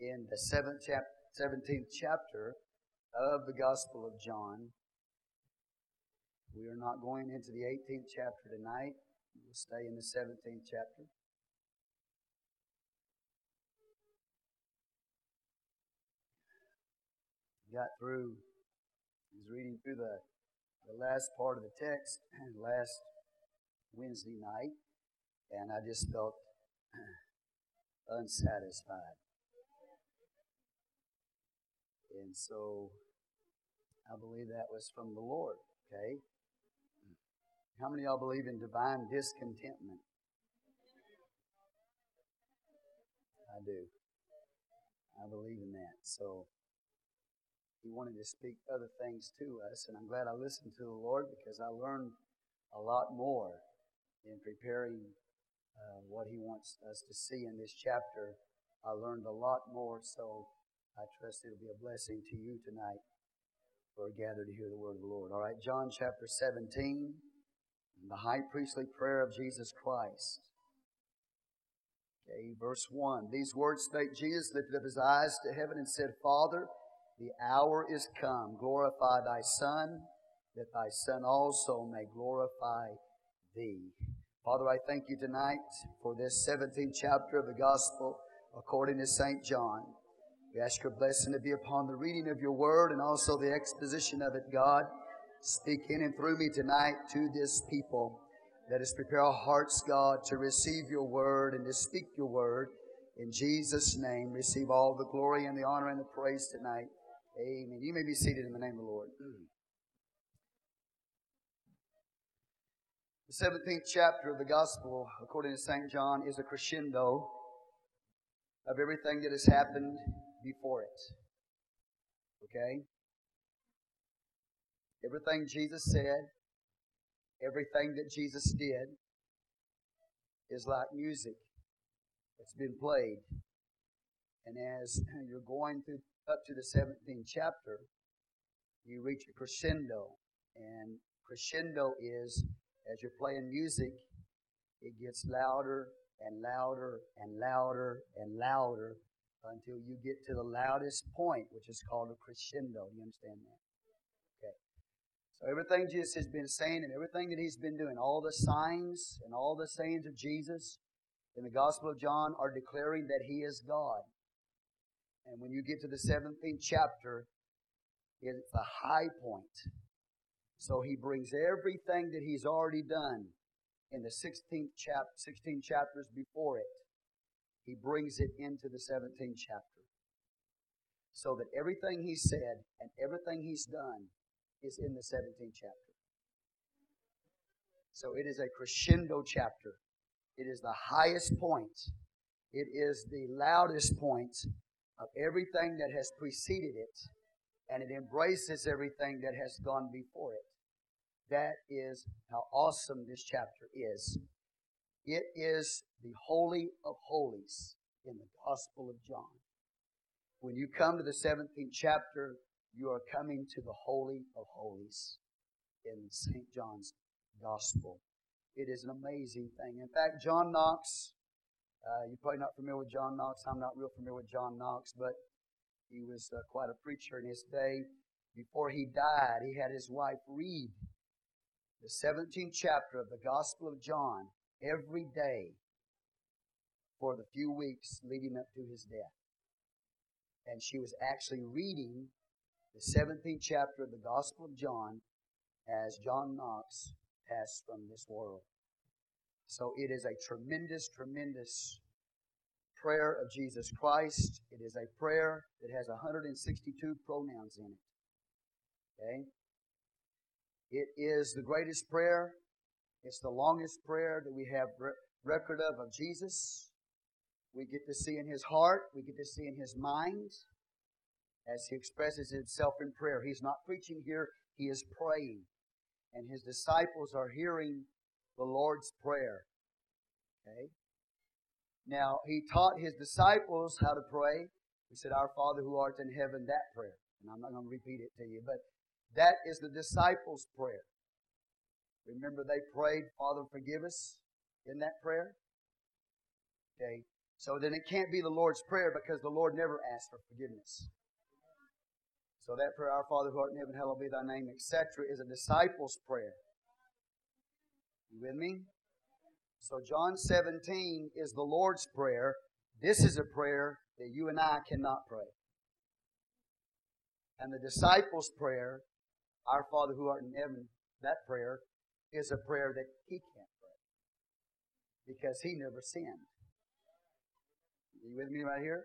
in the seventh chap- 17th chapter of the Gospel of John. We are not going into the 18th chapter tonight. We'll stay in the 17th chapter. Got through, I was reading through the, the last part of the text last Wednesday night, and I just felt unsatisfied. And so I believe that was from the Lord, okay? How many y'all believe in divine discontentment? I do. I believe in that. So he wanted to speak other things to us, and I'm glad I listened to the Lord because I learned a lot more in preparing uh, what he wants us to see in this chapter. I learned a lot more, so I trust it'll be a blessing to you tonight who are gathered to hear the word of the Lord. All right, John chapter 17, the high priestly prayer of Jesus Christ. Okay, verse 1. These words spake Jesus, lifted up his eyes to heaven, and said, Father, the hour is come. Glorify thy Son, that thy Son also may glorify thee. Father, I thank you tonight for this 17th chapter of the Gospel according to St. John. We ask your blessing to be upon the reading of your word and also the exposition of it, God. Speak in and through me tonight to this people. Let us prepare our hearts, God, to receive your word and to speak your word. In Jesus' name, receive all the glory and the honor and the praise tonight. Amen. You may be seated in the name of the Lord. The 17th chapter of the Gospel, according to St. John, is a crescendo of everything that has happened before it. Okay? Everything Jesus said, everything that Jesus did is like music. It's been played. And as you're going through up to the 17th chapter, you reach a crescendo. And crescendo is as you're playing music, it gets louder and louder and louder and louder until you get to the loudest point, which is called a crescendo. Do you understand that? Okay. So everything Jesus has been saying and everything that he's been doing, all the signs and all the sayings of Jesus in the Gospel of John are declaring that he is God. And when you get to the 17th chapter, it's the high point. So he brings everything that he's already done in the 16th chap- 16 chapters before it he brings it into the 17th chapter. So that everything he said and everything he's done is in the 17th chapter. So it is a crescendo chapter. It is the highest point. It is the loudest point of everything that has preceded it, and it embraces everything that has gone before it. That is how awesome this chapter is. It is the Holy of Holies in the Gospel of John. When you come to the 17th chapter, you are coming to the Holy of Holies in St. John's Gospel. It is an amazing thing. In fact, John Knox, uh, you're probably not familiar with John Knox. I'm not real familiar with John Knox, but he was uh, quite a preacher in his day. Before he died, he had his wife read the 17th chapter of the Gospel of John every day for the few weeks leading up to his death. And she was actually reading the 17th chapter of the Gospel of John as John Knox passed from this world. So it is a tremendous, tremendous prayer of Jesus Christ. It is a prayer that has 162 pronouns in it. Okay? It is the greatest prayer it's the longest prayer that we have record of of Jesus. We get to see in his heart, we get to see in his mind as he expresses himself in prayer. He's not preaching here, he is praying. And his disciples are hearing the Lord's Prayer. Okay? Now, he taught his disciples how to pray. He said, Our Father who art in heaven, that prayer. And I'm not going to repeat it to you, but that is the disciples' prayer. Remember they prayed, Father, forgive us in that prayer? Okay. So then it can't be the Lord's Prayer because the Lord never asked for forgiveness. So that prayer, Our Father who art in heaven, hallowed be thy name, etc., is a disciple's prayer. You with me? So John 17 is the Lord's Prayer. This is a prayer that you and I cannot pray. And the disciples' prayer, Our Father who art in heaven, that prayer is a prayer that he can't pray because he never sinned. Are you with me right here?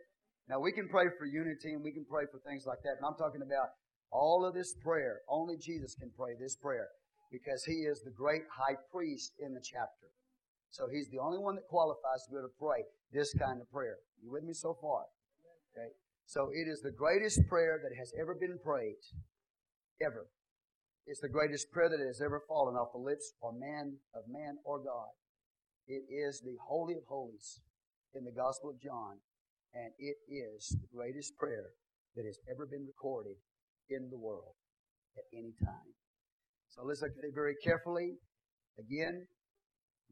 Now we can pray for unity and we can pray for things like that, but I'm talking about all of this prayer. Only Jesus can pray this prayer because he is the great high priest in the chapter. So he's the only one that qualifies to be able to pray this kind of prayer. You with me so far? Okay. So it is the greatest prayer that has ever been prayed. Ever. It's the greatest prayer that has ever fallen off the lips or man of man or God. It is the Holy of Holies in the Gospel of John, and it is the greatest prayer that has ever been recorded in the world at any time. So let's look at it very carefully. Again,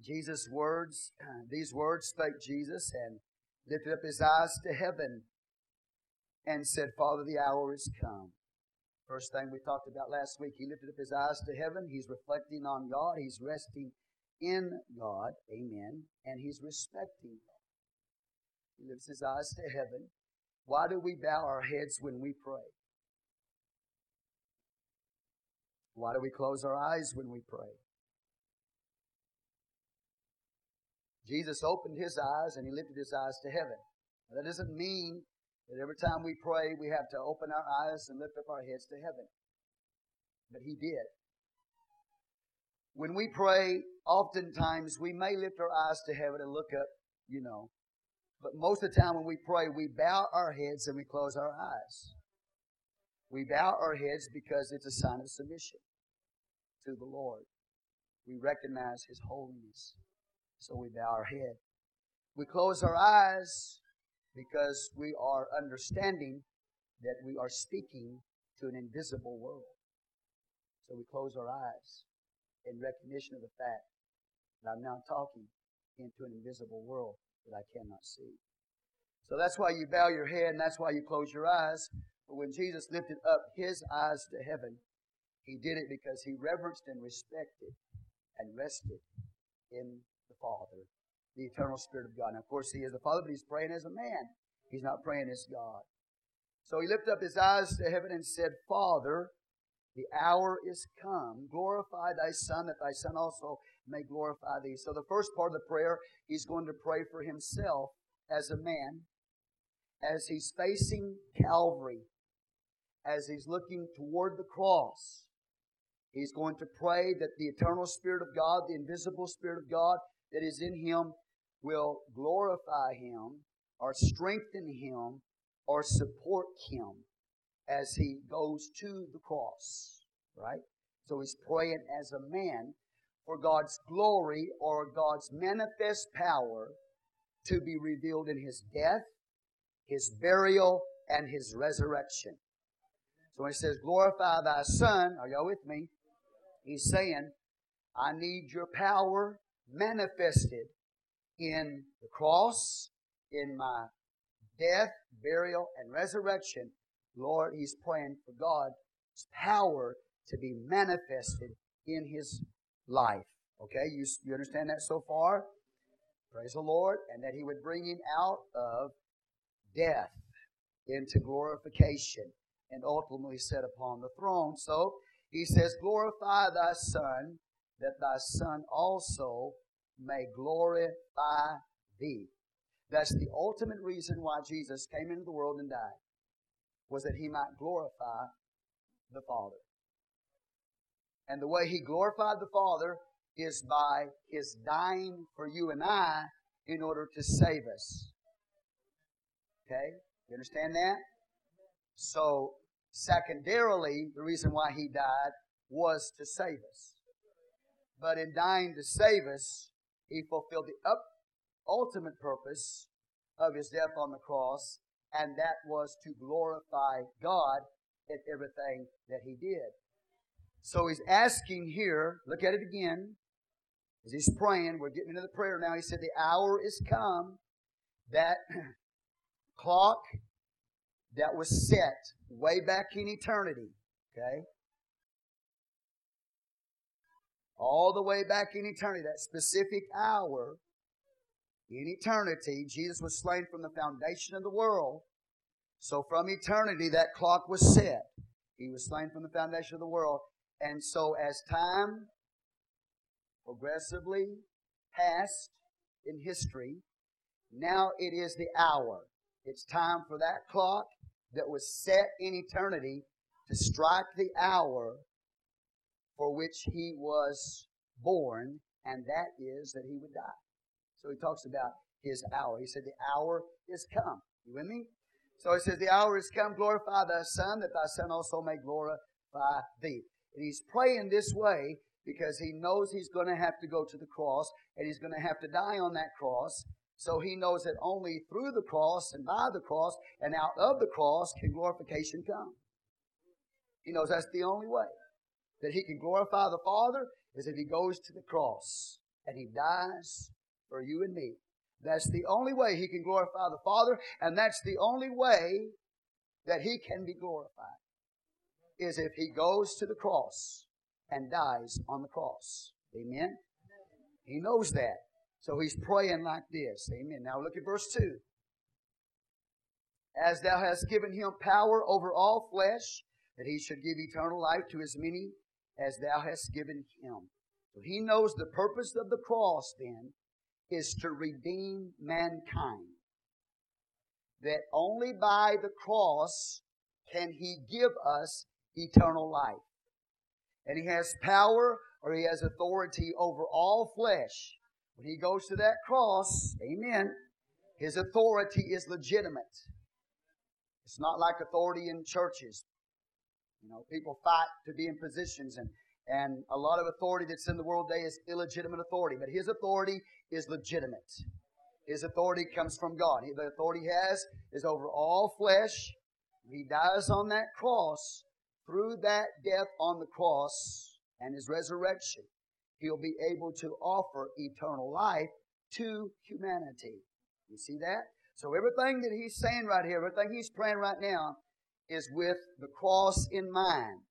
Jesus' words, these words spake Jesus and lifted up his eyes to heaven and said, Father, the hour is come. First thing we talked about last week, he lifted up his eyes to heaven. He's reflecting on God. He's resting in God. Amen. And he's respecting God. He lifts his eyes to heaven. Why do we bow our heads when we pray? Why do we close our eyes when we pray? Jesus opened his eyes and he lifted his eyes to heaven. Now, that doesn't mean that every time we pray, we have to open our eyes and lift up our heads to heaven. But he did. When we pray, oftentimes we may lift our eyes to heaven and look up, you know. But most of the time when we pray, we bow our heads and we close our eyes. We bow our heads because it's a sign of submission to the Lord. We recognize His holiness. So we bow our head. We close our eyes because we are understanding that we are speaking to an invisible world. So we close our eyes in recognition of the fact that I'm now talking into an invisible world that I cannot see. So that's why you bow your head and that's why you close your eyes. But when Jesus lifted up his eyes to heaven, he did it because he reverenced and respected and rested in the Father, the eternal Spirit of God. Now, of course, he is the Father, but he's praying as a man. He's not praying as God. So he lifted up his eyes to heaven and said, Father, the hour is come. Glorify thy Son, that thy Son also may glorify thee. So the first part of the prayer, he's going to pray for himself as a man, as he's facing Calvary, as he's looking toward the cross. He's going to pray that the eternal Spirit of God, the invisible Spirit of God that is in him, will glorify him or strengthen him or support him as he goes to the cross. Right? So he's praying as a man for God's glory or God's manifest power to be revealed in his death, his burial, and his resurrection. So when he says, Glorify thy Son, are y'all with me? He's saying, I need your power manifested in the cross, in my death, burial, and resurrection. Lord, he's praying for God's power to be manifested in his life. Okay, you, you understand that so far? Praise the Lord. And that he would bring him out of death into glorification and ultimately set upon the throne. So he says, Glorify thy Son, that thy Son also may glorify thee. That's the ultimate reason why Jesus came into the world and died, was that he might glorify the Father. And the way he glorified the Father is by his dying for you and I in order to save us. Okay? You understand that? So Secondarily, the reason why he died was to save us. But in dying to save us, he fulfilled the up, ultimate purpose of his death on the cross, and that was to glorify God in everything that he did. So he's asking here, look at it again, as he's praying, we're getting into the prayer now. He said, The hour is come. that clock that was set way back in eternity, okay? All the way back in eternity, that specific hour in eternity, Jesus was slain from the foundation of the world. So from eternity, that clock was set. He was slain from the foundation of the world. And so as time progressively passed in history, now it is the hour. It's time for that clock that was set in eternity to strike the hour for which he was born, and that is that he would die. So he talks about his hour. He said, The hour is come. You with me? So he says, The hour is come, glorify thy Son, that thy Son also may glorify thee. And he's praying this way because he knows he's going to have to go to the cross and he's going to have to die on that cross. So he knows that only through the cross and by the cross and out of the cross can glorification come. He knows that's the only way that he can glorify the Father is if he goes to the cross and he dies for you and me. That's the only way he can glorify the Father, and that's the only way that he can be glorified is if he goes to the cross and dies on the cross. Amen? He knows that. So he's praying like this. Amen. Now look at verse 2. As thou hast given him power over all flesh, that he should give eternal life to as many as thou hast given him. So he knows the purpose of the cross then is to redeem mankind. That only by the cross can he give us eternal life. And he has power or he has authority over all flesh. When he goes to that cross, amen, his authority is legitimate. It's not like authority in churches. You know, people fight to be in positions and and a lot of authority that's in the world today is illegitimate authority, but his authority is legitimate. His authority comes from God. The authority he has is over all flesh. He dies on that cross. Through that death on the cross and his resurrection, he'll be able to offer eternal life to humanity. You see that? So everything that he's saying right here, everything he's praying right now, is with the cross in mind.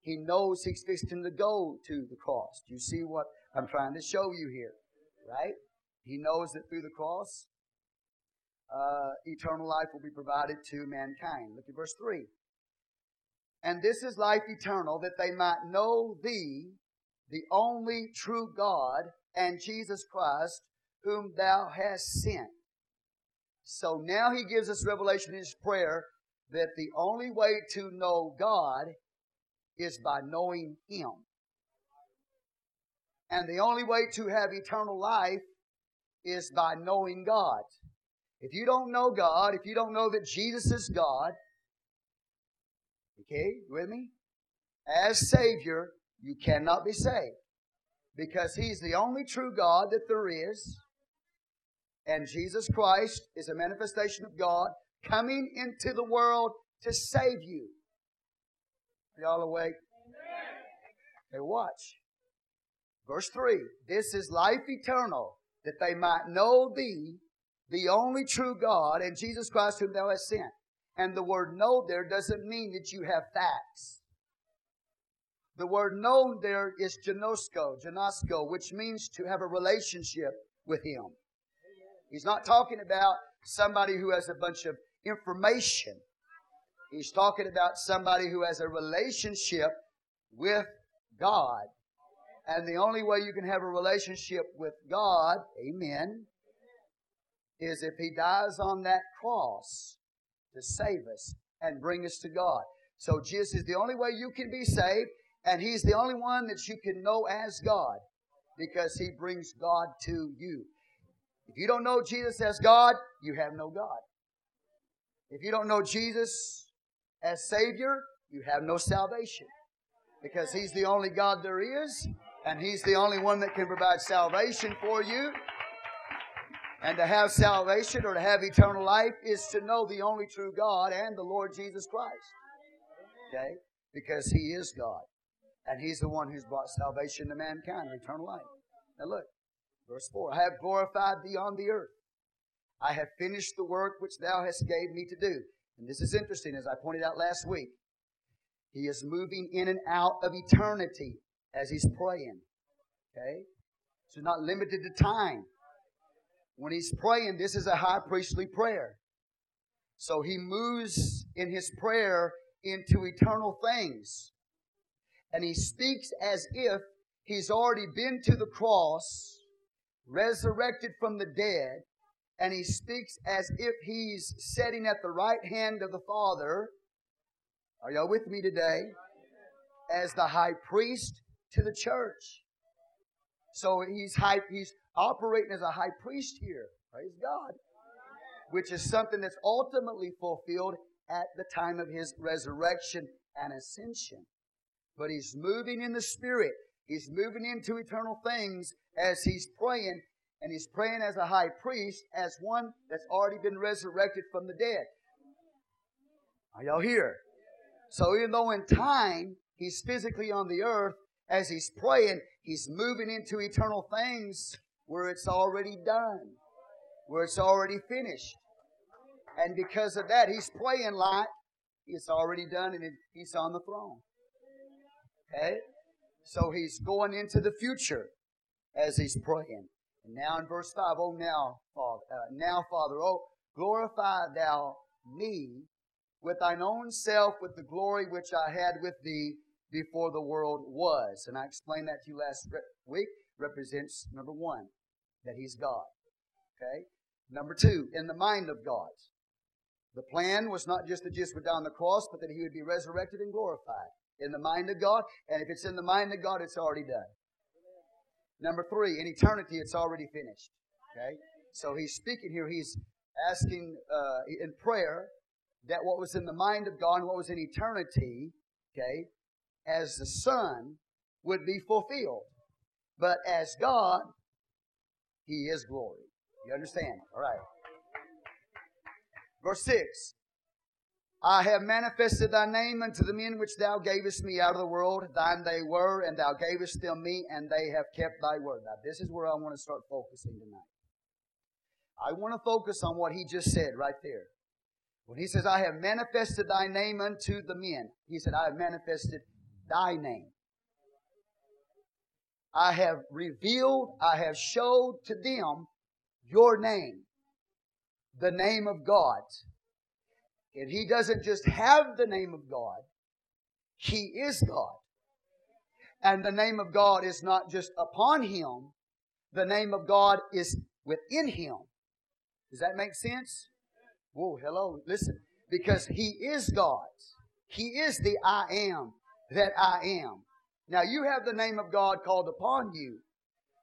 He knows he's fixing to go to the cross. Do you see what I'm trying to show you here? Right? He knows that through the cross, uh, eternal life will be provided to mankind. Look at verse 3. And this is life eternal, that they might know thee, the only true God, and Jesus Christ, whom thou hast sent. So now he gives us revelation in his prayer that the only way to know God is by knowing Him. And the only way to have eternal life is by knowing God. If you don't know God, if you don't know that Jesus is God, okay, with me? As Savior, you cannot be saved. Because He's the only true God that there is. And Jesus Christ is a manifestation of God coming into the world to save you. Y'all awake? Hey, watch. Verse 3 This is life eternal, that they might know thee, the only true God, and Jesus Christ whom thou hast sent. And the word know there doesn't mean that you have facts. The word known there is ginosko, ginosko, which means to have a relationship with Him. He's not talking about somebody who has a bunch of information. He's talking about somebody who has a relationship with God. And the only way you can have a relationship with God, amen, is if He dies on that cross to save us and bring us to God. So Jesus is the only way you can be saved, and He's the only one that you can know as God because He brings God to you. If you don't know Jesus as God, you have no God. If you don't know Jesus as Savior, you have no salvation. Because He's the only God there is, and He's the only one that can provide salvation for you. And to have salvation or to have eternal life is to know the only true God and the Lord Jesus Christ. Okay? Because He is God. And He's the one who's brought salvation to mankind, eternal life. Now look, verse 4 I have glorified thee on the earth. I have finished the work which thou hast gave me to do. And this is interesting, as I pointed out last week. He is moving in and out of eternity as he's praying. Okay? So not limited to time. When he's praying, this is a high priestly prayer. So he moves in his prayer into eternal things. And he speaks as if he's already been to the cross, resurrected from the dead, and he speaks as if he's sitting at the right hand of the Father. Are y'all with me today? As the high priest to the church. So he's high, he's operating as a high priest here. Praise God. Which is something that's ultimately fulfilled at the time of his resurrection and ascension. But he's moving in the Spirit. He's moving into eternal things as he's praying, and he's praying as a high priest, as one that's already been resurrected from the dead. Are y'all here? So even though in time he's physically on the earth, as he's praying, he's moving into eternal things where it's already done, where it's already finished. And because of that, he's praying like it's already done and he's on the throne. Okay? So he's going into the future as he's praying. And now in verse 5, oh now, Father, uh, now Father, oh, glorify thou me with thine own self with the glory which I had with thee before the world was. And I explained that to you last week. Represents, number one, that he's God. Okay? Number two, in the mind of God. The plan was not just that Jesus would die on the cross, but that he would be resurrected and glorified. In the mind of God, and if it's in the mind of God, it's already done. Number three, in eternity, it's already finished. Okay? So he's speaking here, he's asking uh, in prayer that what was in the mind of God what was in eternity, okay, as the Son would be fulfilled. But as God, He is glory. You understand? All right. Verse 6 I have manifested thy name unto the men which thou gavest me out of the world. Thine they were, and thou gavest them me, and they have kept thy word. Now, this is where I want to start focusing tonight. I want to focus on what he just said right there. When he says, I have manifested thy name unto the men, he said, I have manifested thy name. I have revealed, I have showed to them your name, the name of God. And he doesn't just have the name of God, he is God. And the name of God is not just upon him, the name of God is within him. Does that make sense? Whoa, hello, listen. Because he is God. He is the I am that I am. Now you have the name of God called upon you,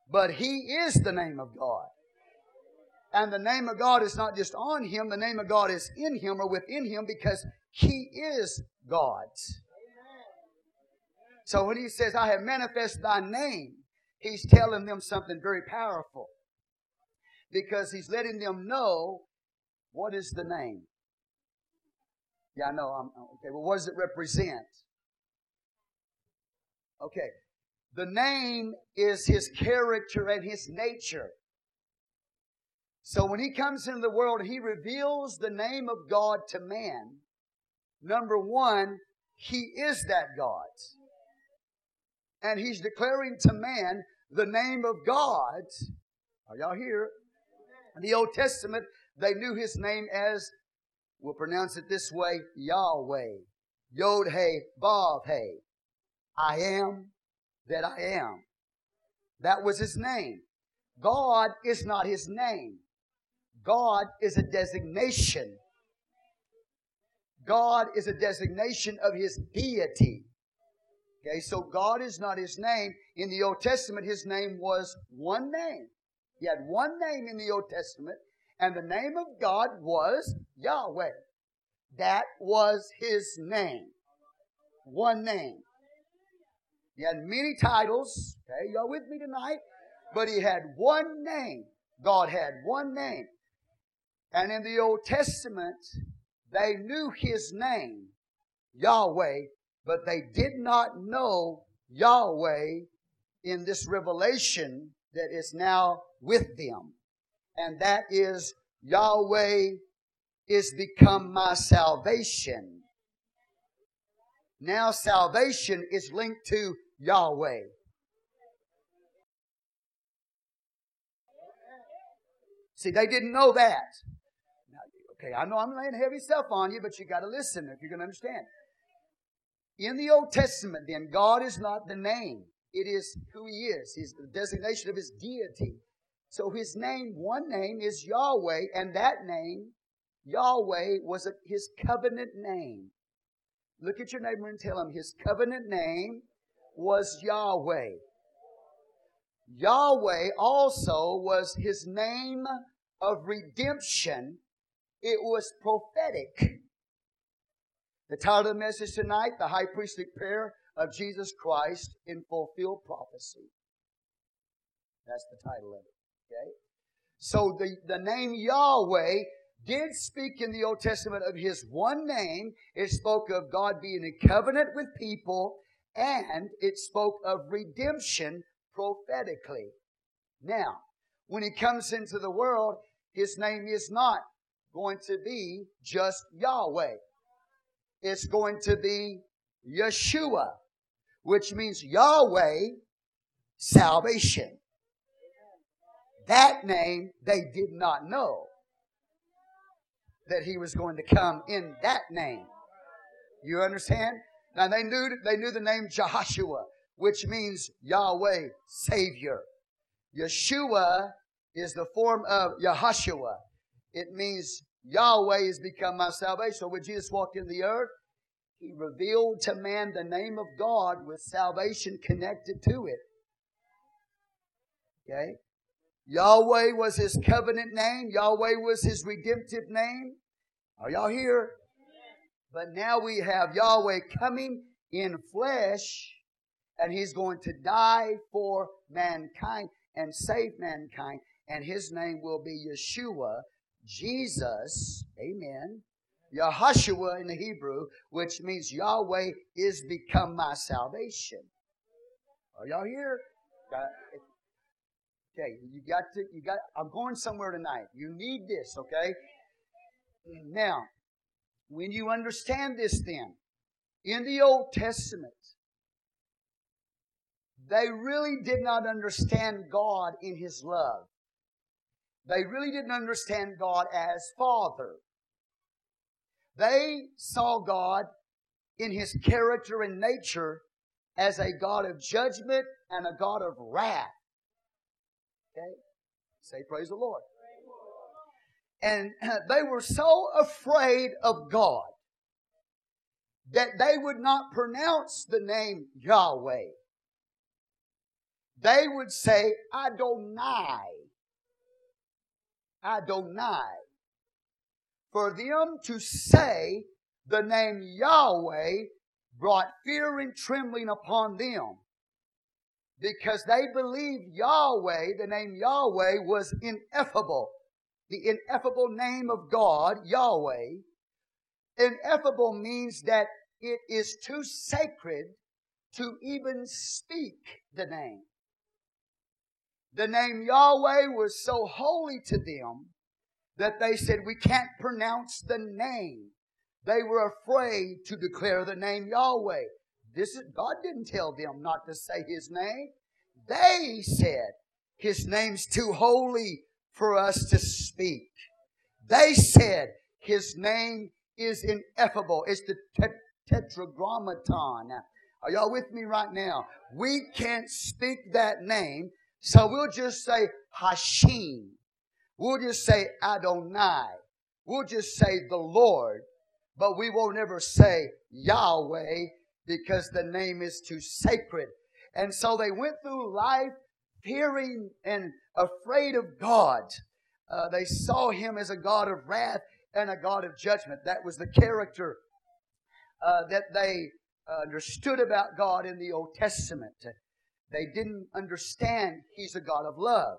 but He is the name of God. And the name of God is not just on Him, the name of God is in Him or within Him because He is God. So when He says, I have manifested Thy name, He's telling them something very powerful. Because He's letting them know what is the name. Yeah, I know. I'm, okay, well, what does it represent? Okay. The name is his character and his nature. So when he comes into the world, he reveals the name of God to man. Number one, he is that God. And he's declaring to man the name of God. Are y'all here? In the Old Testament, they knew his name as, we'll pronounce it this way, Yahweh. Yod He Vav He. I am that I am. That was his name. God is not his name. God is a designation. God is a designation of his deity. Okay, so God is not his name. In the Old Testament, his name was one name. He had one name in the Old Testament, and the name of God was Yahweh. That was his name. One name. He had many titles. Okay, y'all with me tonight? But he had one name. God had one name. And in the Old Testament, they knew his name, Yahweh, but they did not know Yahweh in this revelation that is now with them. And that is Yahweh is become my salvation. Now salvation is linked to Yahweh. See, they didn't know that. Okay, I know I'm laying heavy stuff on you, but you got to listen if you're going to understand. In the Old Testament, then, God is not the name. It is who He is. He's the designation of His deity. So His name, one name, is Yahweh, and that name, Yahweh, was His covenant name. Look at your neighbor and tell him His covenant name was Yahweh. Yahweh also was His name of redemption. It was prophetic. The title of the message tonight, the high priestly prayer of Jesus Christ in fulfilled prophecy. That's the title of it. Okay? So the, the name Yahweh did speak in the Old Testament of His one name. It spoke of God being in covenant with people and it spoke of redemption prophetically. Now, when He comes into the world, His name is not going to be just Yahweh it's going to be Yeshua, which means Yahweh salvation. That name they did not know that he was going to come in that name. You understand? Now they knew they knew the name Jehoshua, which means Yahweh Savior. Yeshua is the form of Yehoshua. It means Yahweh has become my salvation. So when Jesus walked in the earth, He revealed to man the name of God with salvation connected to it. Okay? Yahweh was His covenant name. Yahweh was His redemptive name. Are y'all here? But now we have Yahweh coming in flesh and He's going to die for mankind and save mankind. And His name will be Yeshua, Jesus, amen, Yahashua in the Hebrew, which means Yahweh is become my salvation. Are y'all here? Okay, you got to, you got, I'm going somewhere tonight. You need this, okay? Now, when you understand this then, in the Old Testament, they really did not understand God in His love. They really didn't understand God as Father. They saw God in His character and nature as a God of judgment and a God of wrath. Okay? Say, Praise the Lord. And they were so afraid of God that they would not pronounce the name Yahweh. They would say Adonai. Adonai. For them to say the name Yahweh brought fear and trembling upon them because they believed Yahweh, the name Yahweh, was ineffable. The ineffable name of God, Yahweh. Ineffable means that it is too sacred to even speak the name. The name Yahweh was so holy to them that they said, We can't pronounce the name. They were afraid to declare the name Yahweh. This is, God didn't tell them not to say His name. They said, His name's too holy for us to speak. They said, His name is ineffable. It's the tetragrammaton. Are y'all with me right now? We can't speak that name so we'll just say HaShem. We'll just say Adonai. We'll just say the Lord. But we won't ever say Yahweh because the name is too sacred. And so they went through life fearing and afraid of God. Uh, they saw him as a God of wrath and a God of judgment. That was the character uh, that they understood about God in the Old Testament. They didn't understand He's a God of love,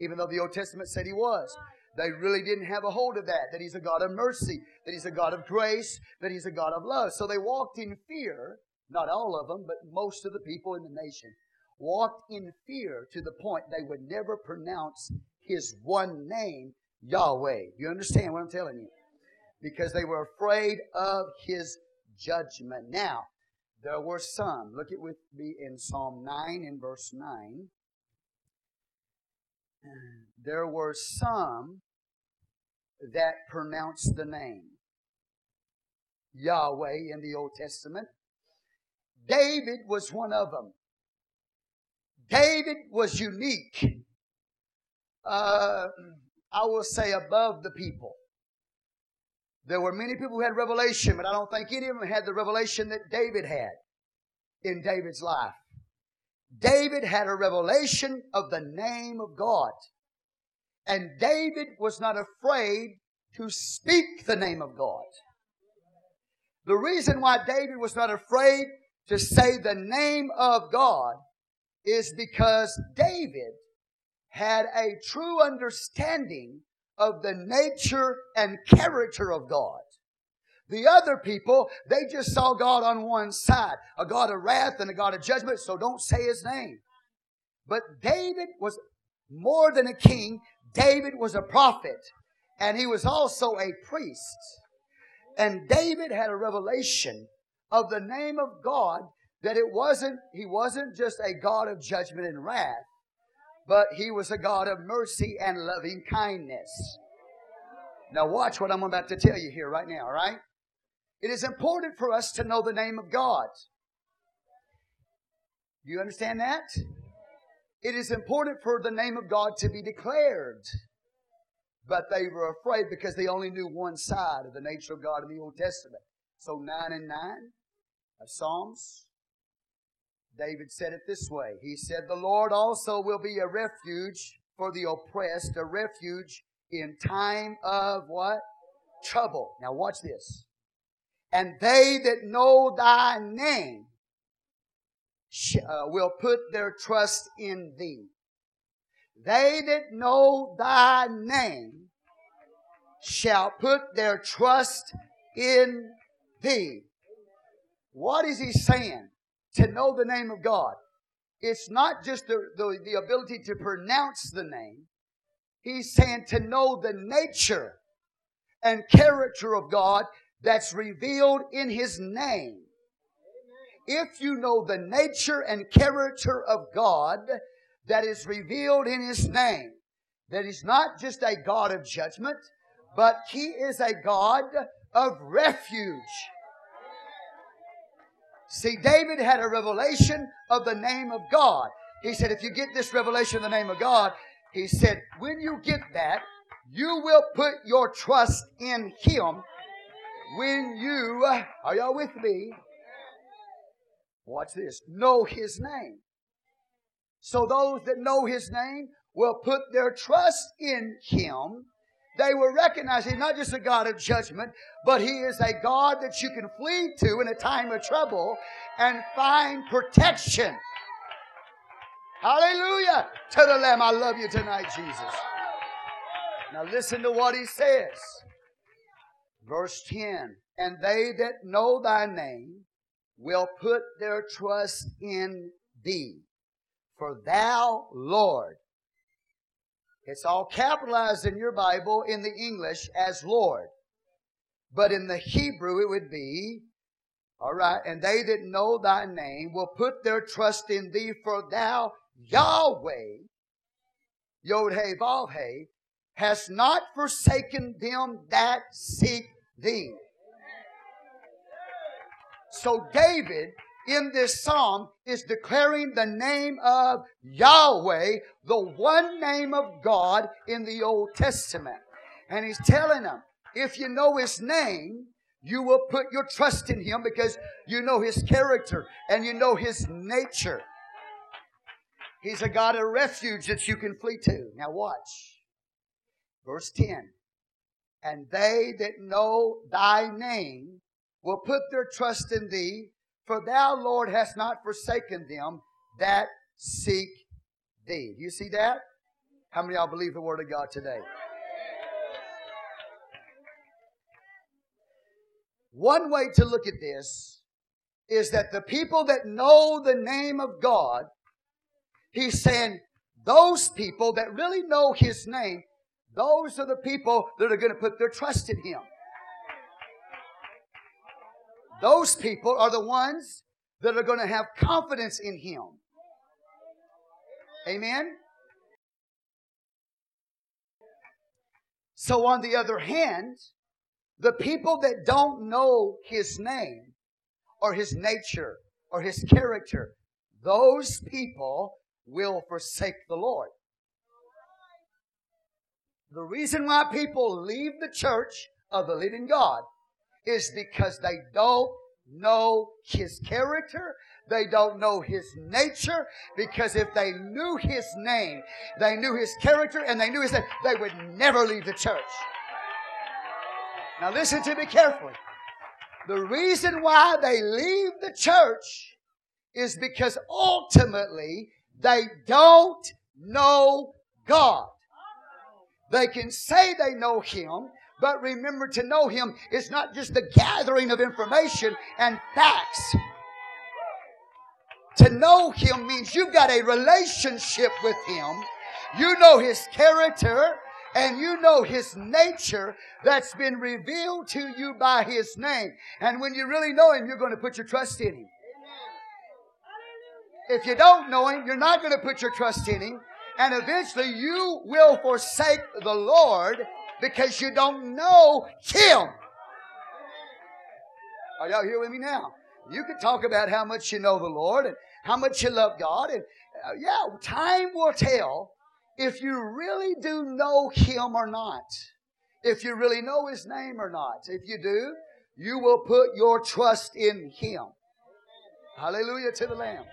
even though the Old Testament said He was. They really didn't have a hold of that, that He's a God of mercy, that He's a God of grace, that He's a God of love. So they walked in fear, not all of them, but most of the people in the nation walked in fear to the point they would never pronounce His one name Yahweh. You understand what I'm telling you? Because they were afraid of his judgment. Now, there were some. Look at with me in Psalm 9 in verse 9. There were some that pronounced the name Yahweh in the Old Testament. David was one of them. David was unique. Uh, I will say above the people. There were many people who had revelation, but I don't think any of them had the revelation that David had in David's life. David had a revelation of the name of God. And David was not afraid to speak the name of God. The reason why David was not afraid to say the name of God is because David had a true understanding of the nature and character of God. The other people, they just saw God on one side, a God of wrath and a God of judgment, so don't say his name. But David was more than a king. David was a prophet, and he was also a priest. And David had a revelation of the name of God that it wasn't, he wasn't just a God of judgment and wrath, but he was a God of mercy and loving kindness. Now watch what I'm about to tell you here right now, all right? It is important for us to know the name of God. Do you understand that? It is important for the name of God to be declared. But they were afraid because they only knew one side of the nature of God in the Old Testament. So 9 and 9 of Psalms, David said it this way. He said, The Lord also will be a refuge for the oppressed, a refuge in time of what? Trouble. Now watch this. And they that know thy name uh, will put their trust in thee. They that know thy name shall put their trust in thee. What is he saying? To know the name of God. It's not just the, the, the ability to pronounce the name. He's saying to know the nature and character of God that's revealed in His name. If you know the nature and character of God that is revealed in His name, that He's not just a God of judgment, but He is a God of refuge. See, David had a revelation of the name of God. He said, if you get this revelation of the name of God, he said, when you get that, you will put your trust in Him when you, are y'all with me? Watch this. Know His name. So those that know His name will put their trust in Him. They will recognize He's not just a God of judgment, but He is a God that you can flee to in a time of trouble and find protection. Hallelujah to the Lamb. I love you tonight, Jesus. Now listen to what He says. Verse 10 And they that know thy name will put their trust in thee. For thou, Lord, it's all capitalized in your Bible in the English as Lord. But in the Hebrew, it would be, all right, and they that know thy name will put their trust in thee, for thou, Yahweh, Yod He Vav He, has not forsaken them that seek thee. So David in this psalm is declaring the name of Yahweh, the one name of God in the Old Testament. And he's telling them, if you know his name, you will put your trust in him because you know his character and you know his nature. He's a God of refuge that you can flee to. Now watch. Verse 10. And they that know thy name will put their trust in thee, for thou, Lord, hast not forsaken them that seek thee. Do you see that? How many y'all believe the word of God today? One way to look at this is that the people that know the name of God, he's saying those people that really know his name, Those are the people that are going to put their trust in Him. Those people are the ones that are going to have confidence in Him. Amen? So, on the other hand, the people that don't know His name or His nature or His character, those people will forsake the Lord. The reason why people leave the church of the living God is because they don't know His character. They don't know His nature. Because if they knew His name, they knew His character, and they knew His name, they would never leave the church. Now listen to me carefully. The reason why they leave the church is because ultimately they don't know God. They can say they know Him, but remember to know Him is not just the gathering of information and facts. To know Him means you've got a relationship with Him. You know His character and you know His nature that's been revealed to you by His name. And when you really know Him, you're going to put your trust in Him. If you don't know Him, you're not going to put your trust in Him. And eventually you will forsake the Lord because you don't know Him. Are y'all here with me now? You can talk about how much you know the Lord and how much you love God. And uh, yeah, time will tell if you really do know Him or not. If you really know His name or not. If you do, you will put your trust in Him. Hallelujah to the Lamb.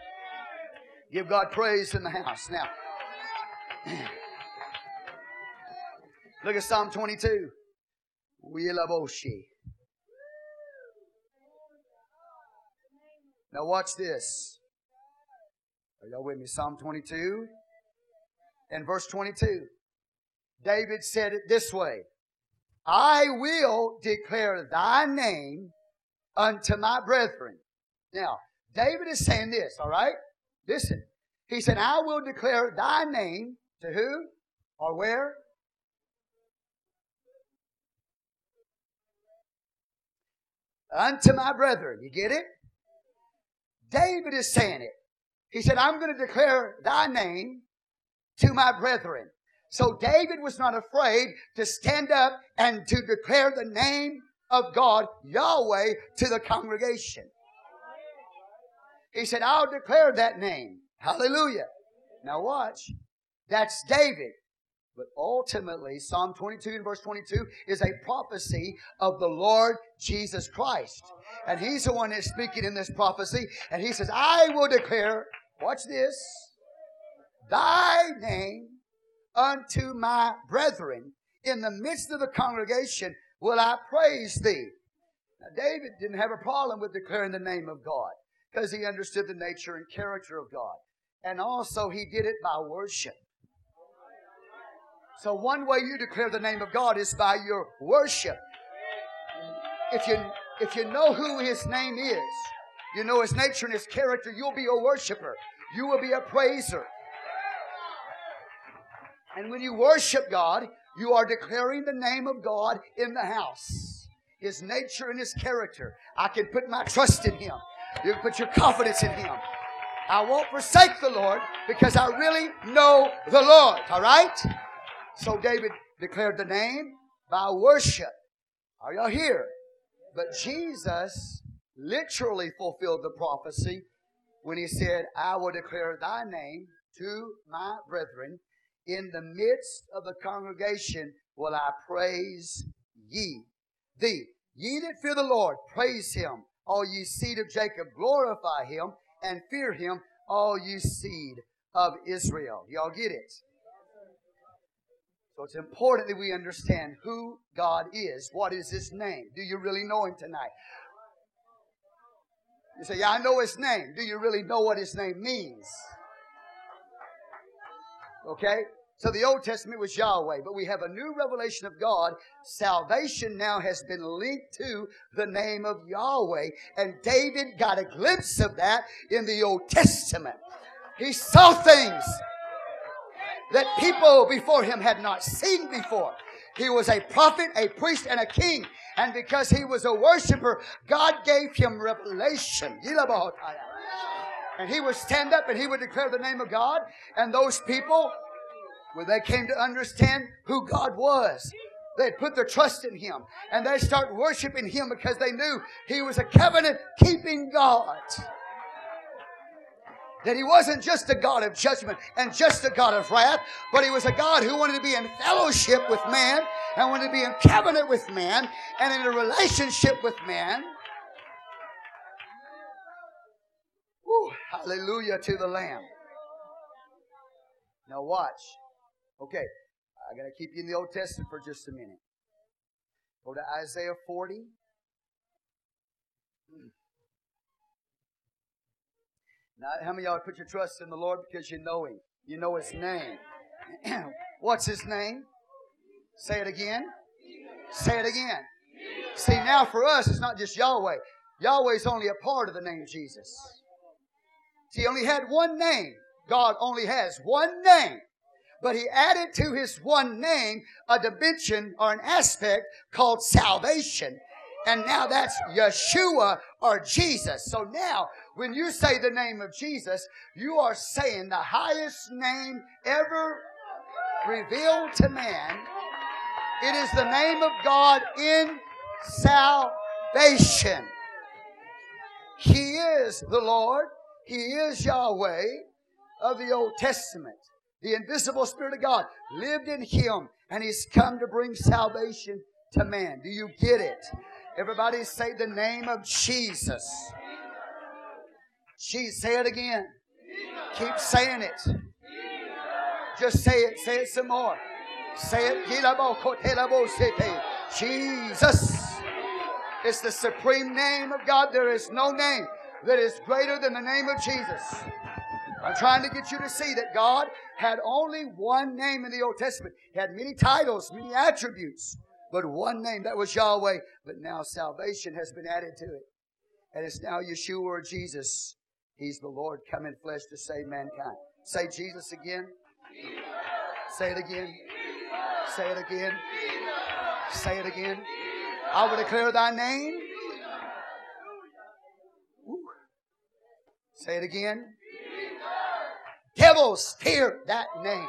Give God praise in the house. Now, Look at Psalm 22. Now watch this. Are y'all with me? Psalm 22 and verse 22. David said it this way. I will declare thy name unto my brethren. Now, David is saying this, all right? Listen. He said, I will declare thy name to who? Or where? Unto my brethren. You get it? David is saying it. He said, I'm going to declare thy name to my brethren. So David was not afraid to stand up and to declare the name of God, Yahweh, to the congregation. He said, I'll declare that name. Hallelujah. Now watch. That's David. But ultimately, Psalm 22 and verse 22 is a prophecy of the Lord Jesus Christ. And he's the one that's speaking in this prophecy. And he says, I will declare, watch this, thy name unto my brethren. In the midst of the congregation will I praise thee. Now, David didn't have a problem with declaring the name of God because he understood the nature and character of God. And also, he did it by worship. So one way you declare the name of God is by your worship. If you, if you know who His name is, you know His nature and His character, you'll be a worshiper. You will be a praiser. And when you worship God, you are declaring the name of God in the house. His nature and His character. I can put my trust in Him. You can put your confidence in Him. I won't forsake the Lord because I really know the Lord. All right? So David declared the name by worship. Are y'all here? But Jesus literally fulfilled the prophecy when he said, I will declare thy name to my brethren. In the midst of the congregation will I praise ye. Thee, ye that fear the Lord, praise him. All ye seed of Jacob, glorify him and fear him, all ye seed of Israel. Y'all get it? So it's important that we understand who God is. What is His name? Do you really know Him tonight? You say, Yeah, I know His name. Do you really know what His name means? Okay? So the Old Testament was Yahweh, but we have a new revelation of God. Salvation now has been linked to the name of Yahweh. And David got a glimpse of that in the Old Testament. He saw things that people before him had not seen before. He was a prophet, a priest, and a king. And because he was a worshiper, God gave him revelation. And he would stand up and he would declare the name of God. And those people, when they came to understand who God was, they'd put their trust in him. And they start worshiping him because they knew he was a covenant keeping God that he wasn't just a God of judgment and just a God of wrath, but he was a God who wanted to be in fellowship with man and wanted to be in covenant with man and in a relationship with man. Woo, hallelujah to the Lamb. Now watch. Okay, I'm going to keep you in the Old Testament for just a minute. Go to Isaiah 40. Hmm. Now, how many of y'all put your trust in the Lord because you know Him? You know His name. What's His name? Say it again. Say it again. See, now for us, it's not just Yahweh. Yahweh is only a part of the name Jesus. See, he only had one name. God only has one name. But he added to his one name a dimension or an aspect called salvation. And now that's Yeshua or Jesus. So now, when you say the name of Jesus, you are saying the highest name ever revealed to man. It is the name of God in salvation. He is the Lord. He is Yahweh of the Old Testament. The invisible Spirit of God lived in Him and He's come to bring salvation to man. Do you get it? Everybody say the name of Jesus. Jesus. Say it again. Keep saying it. Just say it. Say it some more. Say it. Jesus. It's the supreme name of God. There is no name that is greater than the name of Jesus. I'm trying to get you to see that God had only one name in the Old Testament. He had many titles, many attributes but one name. That was Yahweh. But now salvation has been added to it. And it's now Yeshua or Jesus. He's the Lord come in flesh to save mankind. Say Jesus again. Jesus. Say it again. Jesus. Say it again. Jesus. Say it again. I will declare thy name. Say it again. Devils fear that name.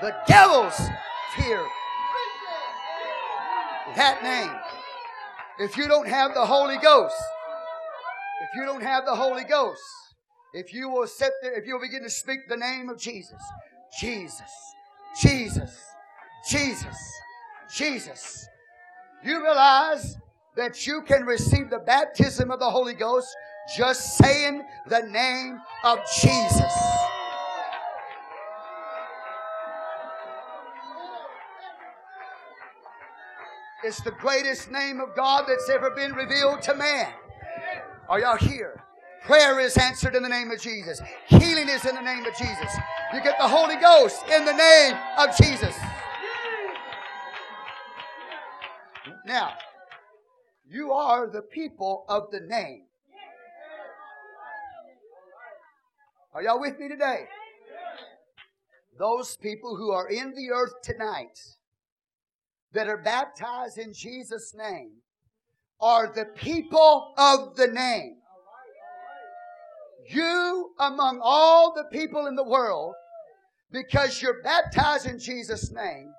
The devils fear that name. If you don't have the Holy Ghost, if you don't have the Holy Ghost, if you will sit there, if you'll begin to speak the name of Jesus, Jesus, Jesus, Jesus, Jesus, you realize that you can receive the baptism of the Holy Ghost just saying the name of Jesus. It's the greatest name of God that's ever been revealed to man. Are y'all here? Prayer is answered in the name of Jesus. Healing is in the name of Jesus. You get the Holy Ghost in the name of Jesus. Now, you are the people of the name. Are y'all with me today? Those people who are in the earth tonight that are baptized in Jesus' name are the people of the name. You, among all the people in the world, because you're baptized in Jesus' name,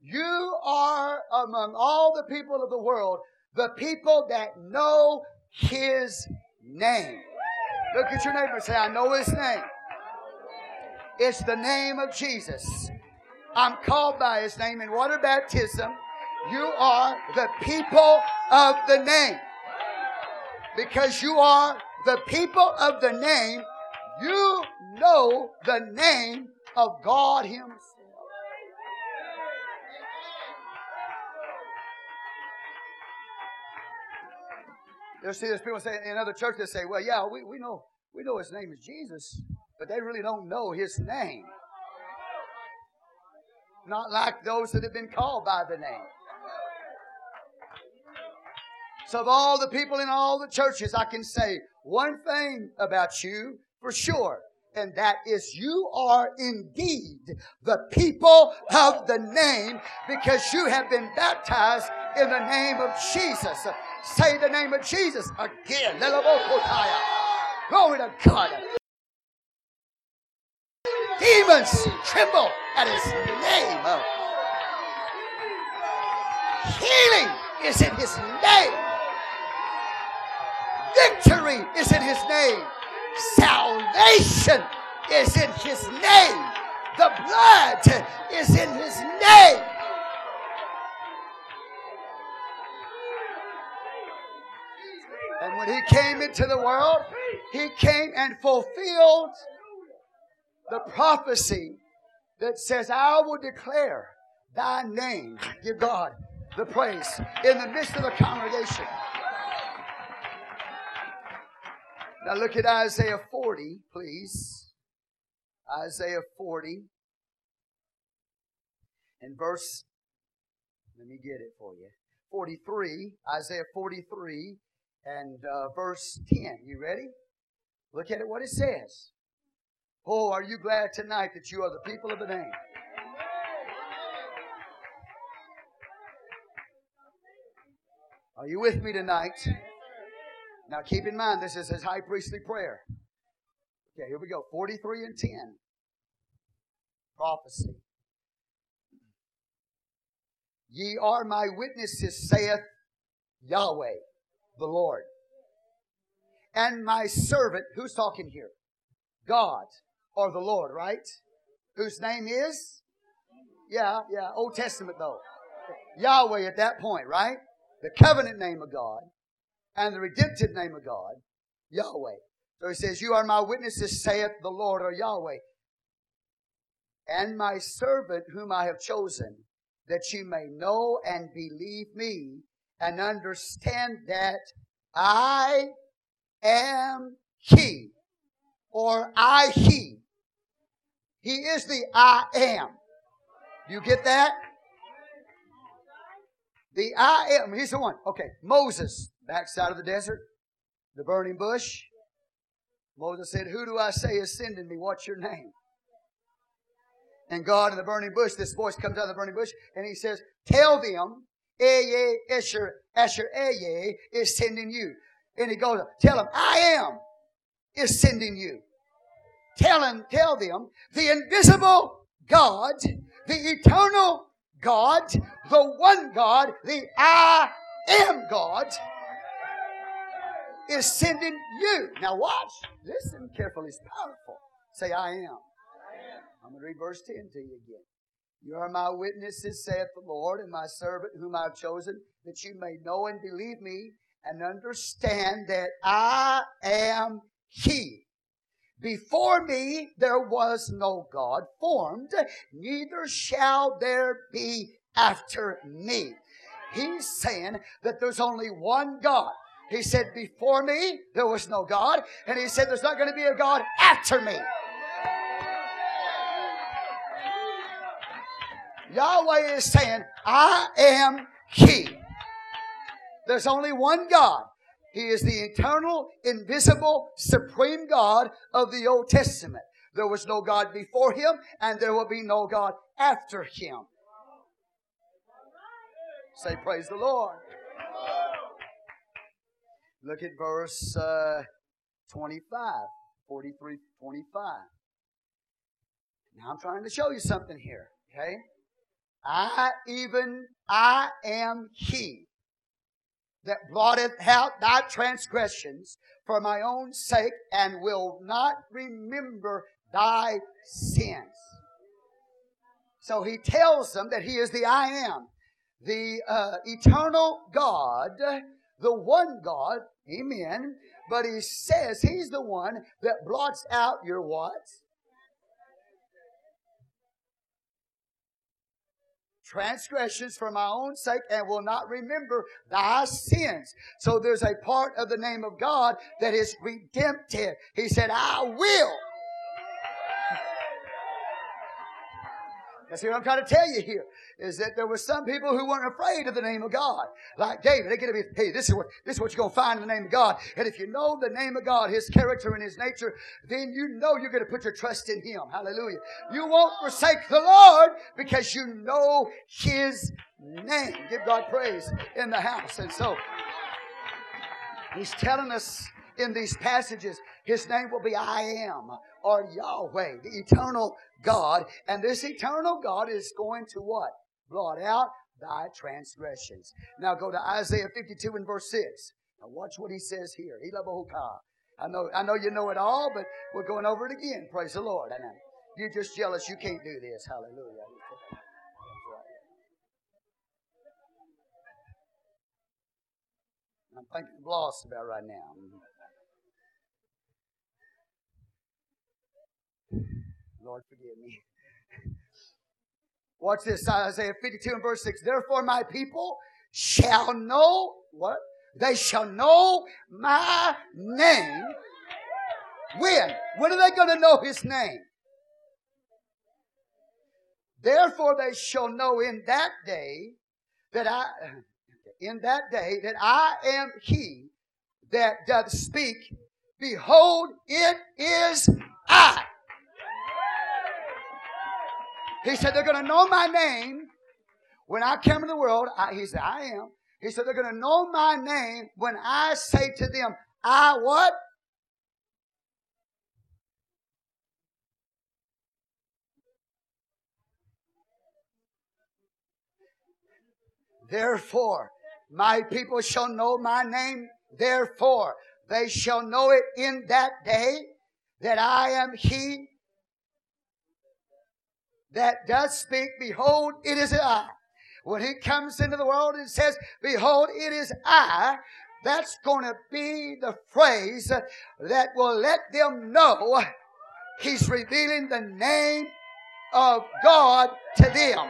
you are among all the people of the world the people that know His name. Look at your neighbor and say, I know His name. It's the name of Jesus. I'm called by his name in water baptism. You are the people of the name. Because you are the people of the name, you know the name of God Himself. You'll see there's people say in other churches they say, well, yeah, we, we know we know his name is Jesus, but they really don't know his name. Not like those that have been called by the name. So, of all the people in all the churches, I can say one thing about you for sure. And that is you are indeed the people of the name because you have been baptized in the name of Jesus. Say the name of Jesus again. Glory to God. Demons tremble at his name. Uh, healing is in his name. Victory is in his name. Salvation is in his name. The blood is in his name. And when he came into the world, he came and fulfilled the prophecy that says, I will declare thy name. Give God the praise in the midst of the congregation. Now look at Isaiah 40, please. Isaiah 40 and verse, let me get it for you. 43, Isaiah 43 and uh, verse 10. You ready? Look at it, what it says. Oh, are you glad tonight that you are the people of the name? Are you with me tonight? Now keep in mind, this is his high priestly prayer. Okay, here we go. 43 and 10. Prophecy. Ye are my witnesses, saith Yahweh, the Lord. And my servant, who's talking here? God or the Lord, right? Whose name is? Yeah, yeah, Old Testament though. Yahweh at that point, right? The covenant name of God and the redemptive name of God, Yahweh. So he says, You are my witnesses, saith the Lord or Yahweh, and my servant whom I have chosen, that you may know and believe me and understand that I am He, or I He. He is the I am. Do you get that? The I am. He's the one. Okay. Moses, backside of the desert, the burning bush. Moses said, Who do I say is sending me? What's your name? And God in the burning bush, this voice comes out of the burning bush, and he says, Tell them, eh, Eye, Esher, Asher, Eye eh, is sending you. And he goes, Tell them, I am is sending you. Tell them, tell them, the invisible God, the eternal God, the one God, the I am God, is sending you. Now watch. Listen carefully. It's powerful. Say, I am. I'm going to read verse 10 to you again. You are my witnesses, saith the Lord, and my servant whom I've chosen, that you may know and believe me and understand that I am He. Before me there was no God formed, neither shall there be after me. He's saying that there's only one God. He said, Before me, there was no God. And he said, There's not going to be a God after me. Yahweh is saying, I am He. There's only one God. He is the eternal, invisible, supreme God of the Old Testament. There was no God before Him, and there will be no God after Him. Say, Praise the Lord. Look at verse uh, 25, 43, 25. Now I'm trying to show you something here, okay? I even, I am He that blotteth out thy transgressions for my own sake and will not remember thy sins. So he tells them that he is the I am, the uh, eternal God, the one God, amen. But he says he's the one that blots out your what? Transgressions for my own sake and will not remember thy sins. So there's a part of the name of God that is redemptive. He said, I will. That's what I'm trying to tell you here. Is that there were some people who weren't afraid of the name of God. Like David, they get to be, hey, this is what, this is what you're going to find in the name of God. And if you know the name of God, His character and His nature, then you know you're going to put your trust in Him. Hallelujah. You won't forsake the Lord because you know His name. Give God praise in the house. And so, He's telling us in these passages, His name will be I am or Yahweh, the eternal God. And this eternal God is going to what? Blot out thy transgressions. Now go to Isaiah 52 and verse 6. Now watch what he says here. I know, I know you know it all, but we're going over it again. Praise the Lord. And you're just jealous you can't do this. Hallelujah. I'm thinking of lost about right now. Mm-hmm. Lord, forgive me. Watch this, Isaiah 52 and verse 6. Therefore, my people shall know what? They shall know my name. When? When are they going to know his name? Therefore, they shall know in that day that I, in that day that I am he that doth speak. Behold, it is I. He said, they're going to know my name when I come in the world. I, he said, I am. He said, they're going to know my name when I say to them, I what? Therefore, my people shall know my name. Therefore, they shall know it in that day that I am He that does speak, behold, it is I. When he comes into the world and says, behold, it is I, that's going to be the phrase that will let them know he's revealing the name of God to them.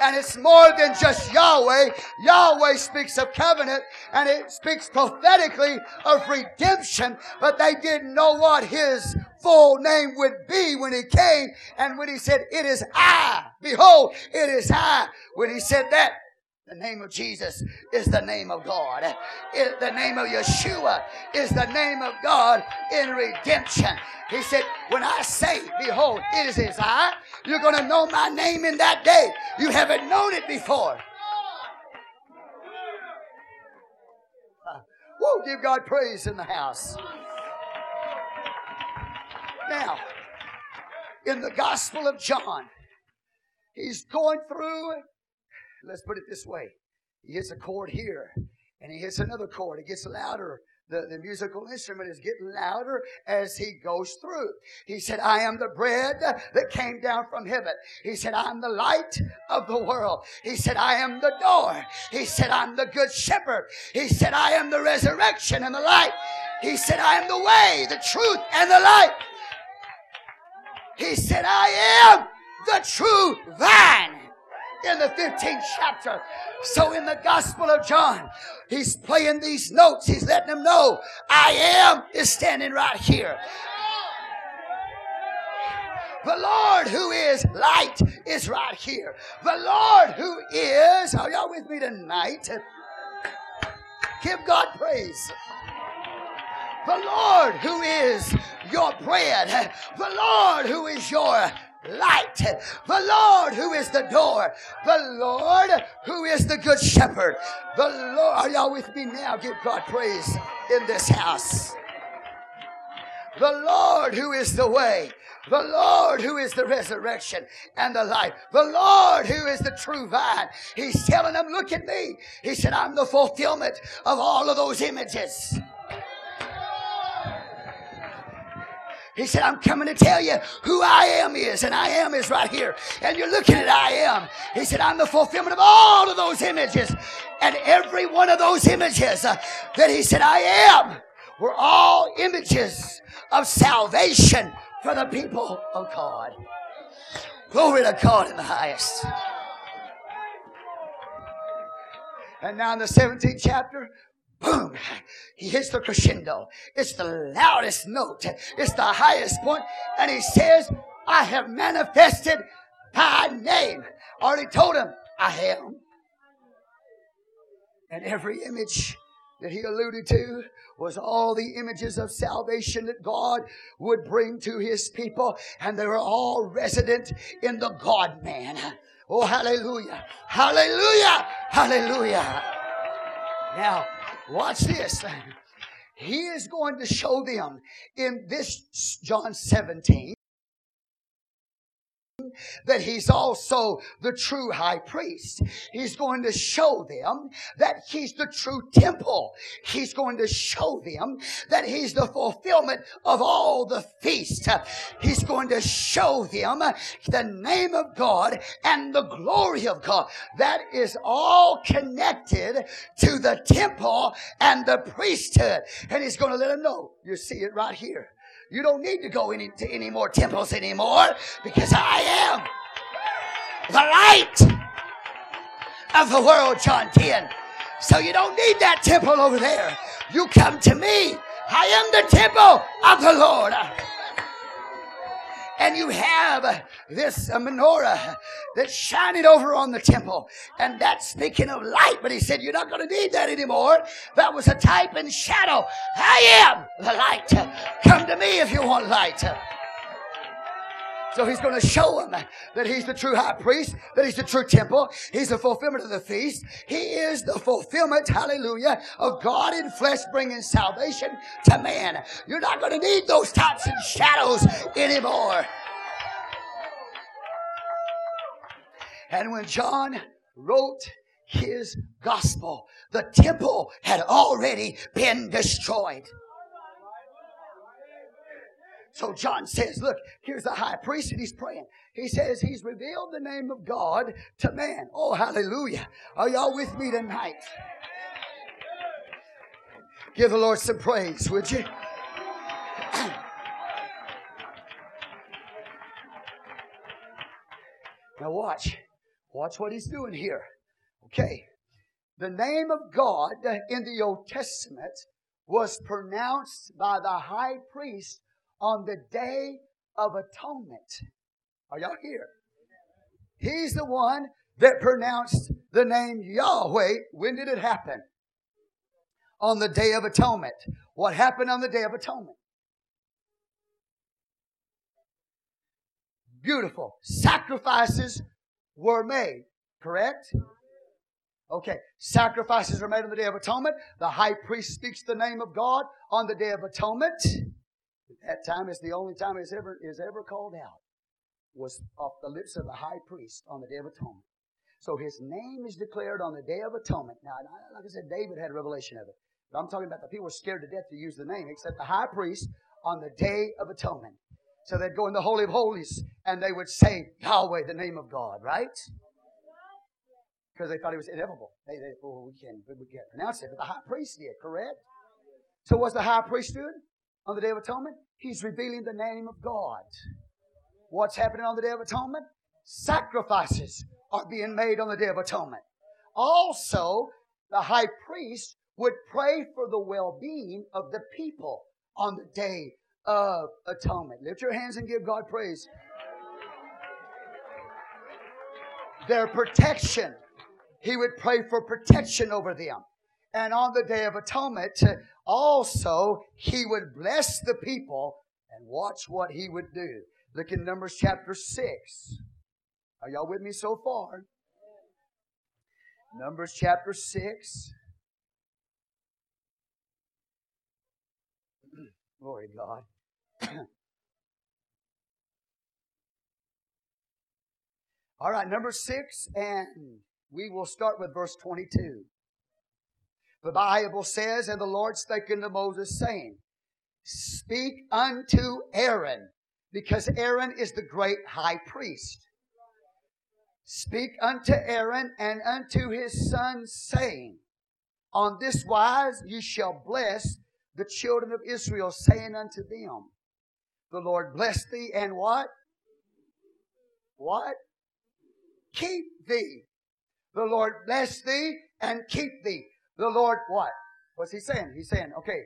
And it's more than just Yahweh. Yahweh speaks of covenant and it speaks prophetically of redemption, but they didn't know what his full name would be when he came. And when he said, it is I, behold, it is I. When he said that, the name of Jesus is the name of God. It, the name of Yeshua is the name of God in redemption. He said, When I say, Behold, it is His I, you're going to know my name in that day. You haven't known it before. Uh, woo, give God praise in the house. Now, in the Gospel of John, he's going through Let's put it this way. He hits a chord here, and he hits another chord. It gets louder. The, the musical instrument is getting louder as he goes through. He said, I am the bread that came down from heaven. He said, I'm the light of the world. He said, I am the door. He said, I'm the good shepherd. He said, I am the resurrection and the light. He said, I am the way, the truth, and the light. He said, I am the true vine in the 15th chapter. So in the Gospel of John, he's playing these notes. He's letting them know I am is standing right here. The Lord who is light is right here. The Lord who is, are y'all with me tonight? Give God praise. The Lord who is your bread. The Lord who is your light. The Lord who is the door. The Lord who is the good shepherd. The Lord, are y'all with me now? Give God praise in this house. The Lord who is the way. The Lord who is the resurrection and the life. The Lord who is the true vine. He's telling them, look at me. He said, I'm the fulfillment of all of those images. He said, I'm coming to tell you who I am is, and I am is right here. And you're looking at I am. He said, I'm the fulfillment of all of those images. And every one of those images uh, that he said, I am, were all images of salvation for the people of God. Glory to God in the highest. And now in the 17th chapter, boom, he hits the crescendo. It's the loudest note. It's the highest point. And he says, I have manifested thy name. Already told him, I am. And every image that he alluded to was all the images of salvation that God would bring to his people, and they were all resident in the God man. Oh, hallelujah! Hallelujah! Hallelujah! Now, watch this. He is going to show them in this John 17 that he's also the true high priest. He's going to show them that he's the true temple. He's going to show them that he's the fulfillment of all the feast. He's going to show them the name of God and the glory of God. That is all connected to the temple and the priesthood. And he's going to let them know. You see it right here. You don't need to go any, to any more temples anymore because I am the light of the world, John 10. So you don't need that temple over there. You come to me. I am the temple of the Lord and you have this uh, menorah that's shining over on the temple. And that's speaking of light. But he said, You're not going to need that anymore. That was a type and shadow. I am the light. Come to me if you want light. So he's going to show them that he's the true high priest, that he's the true temple, he's the fulfillment of the feast. He is the fulfillment, hallelujah, of God in flesh bringing salvation to man. You're not going to need those types and shadows anymore. And when John wrote his gospel, the temple had already been destroyed. So John says, look, here's the high priest and he's praying. He says he's revealed the name of God to man. Oh, hallelujah. Are y'all with me tonight? Give the Lord some praise, would you? now watch. Watch what he's doing here. Okay. The name of God in the Old Testament was pronounced by the high priest on the day of atonement. Are y'all here? He's the one that pronounced the name Yahweh. When did it happen? On the day of atonement. What happened on the day of atonement? Beautiful. Sacrifices were made. Correct? Okay. Sacrifices are made on the day of atonement. The high priest speaks the name of God on the day of atonement. That time is the only time it's ever is ever called out was off the lips of the high priest on the Day of Atonement. So his name is declared on the Day of Atonement. Now, like I said, David had a revelation of it. But I'm talking about the people were scared to death to use the name, except the high priest on the Day of Atonement. So they'd go in the Holy of Holies and they would say Yahweh, the name of God, right? Because they thought it was ineffable. They, they well, we can't, we can't pronounce it, but the high priest did, correct? So what's the high priest doing? on the Day of Atonement? He's revealing the name of God. What's happening on the Day of Atonement? Sacrifices are being made on the Day of Atonement. Also, the high priest would pray for the well-being of the people on the Day of Atonement. Lift your hands and give God praise. Their protection. He would pray for protection over them. And on the Day of Atonement, also he would bless the people and watch what he would do. Look in Numbers chapter 6. Are y'all with me so far? Numbers chapter 6. Glory God. All right, number 6, and we will start with verse 22. The Bible says, And the Lord spake unto Moses, saying, Speak unto Aaron, because Aaron is the great high priest. Speak unto Aaron and unto his sons, saying, On this wise you shall bless the children of Israel, saying unto them, The Lord bless thee and what? What? Keep thee. The Lord bless thee and keep thee. The Lord, what? What's he saying? He's saying, okay,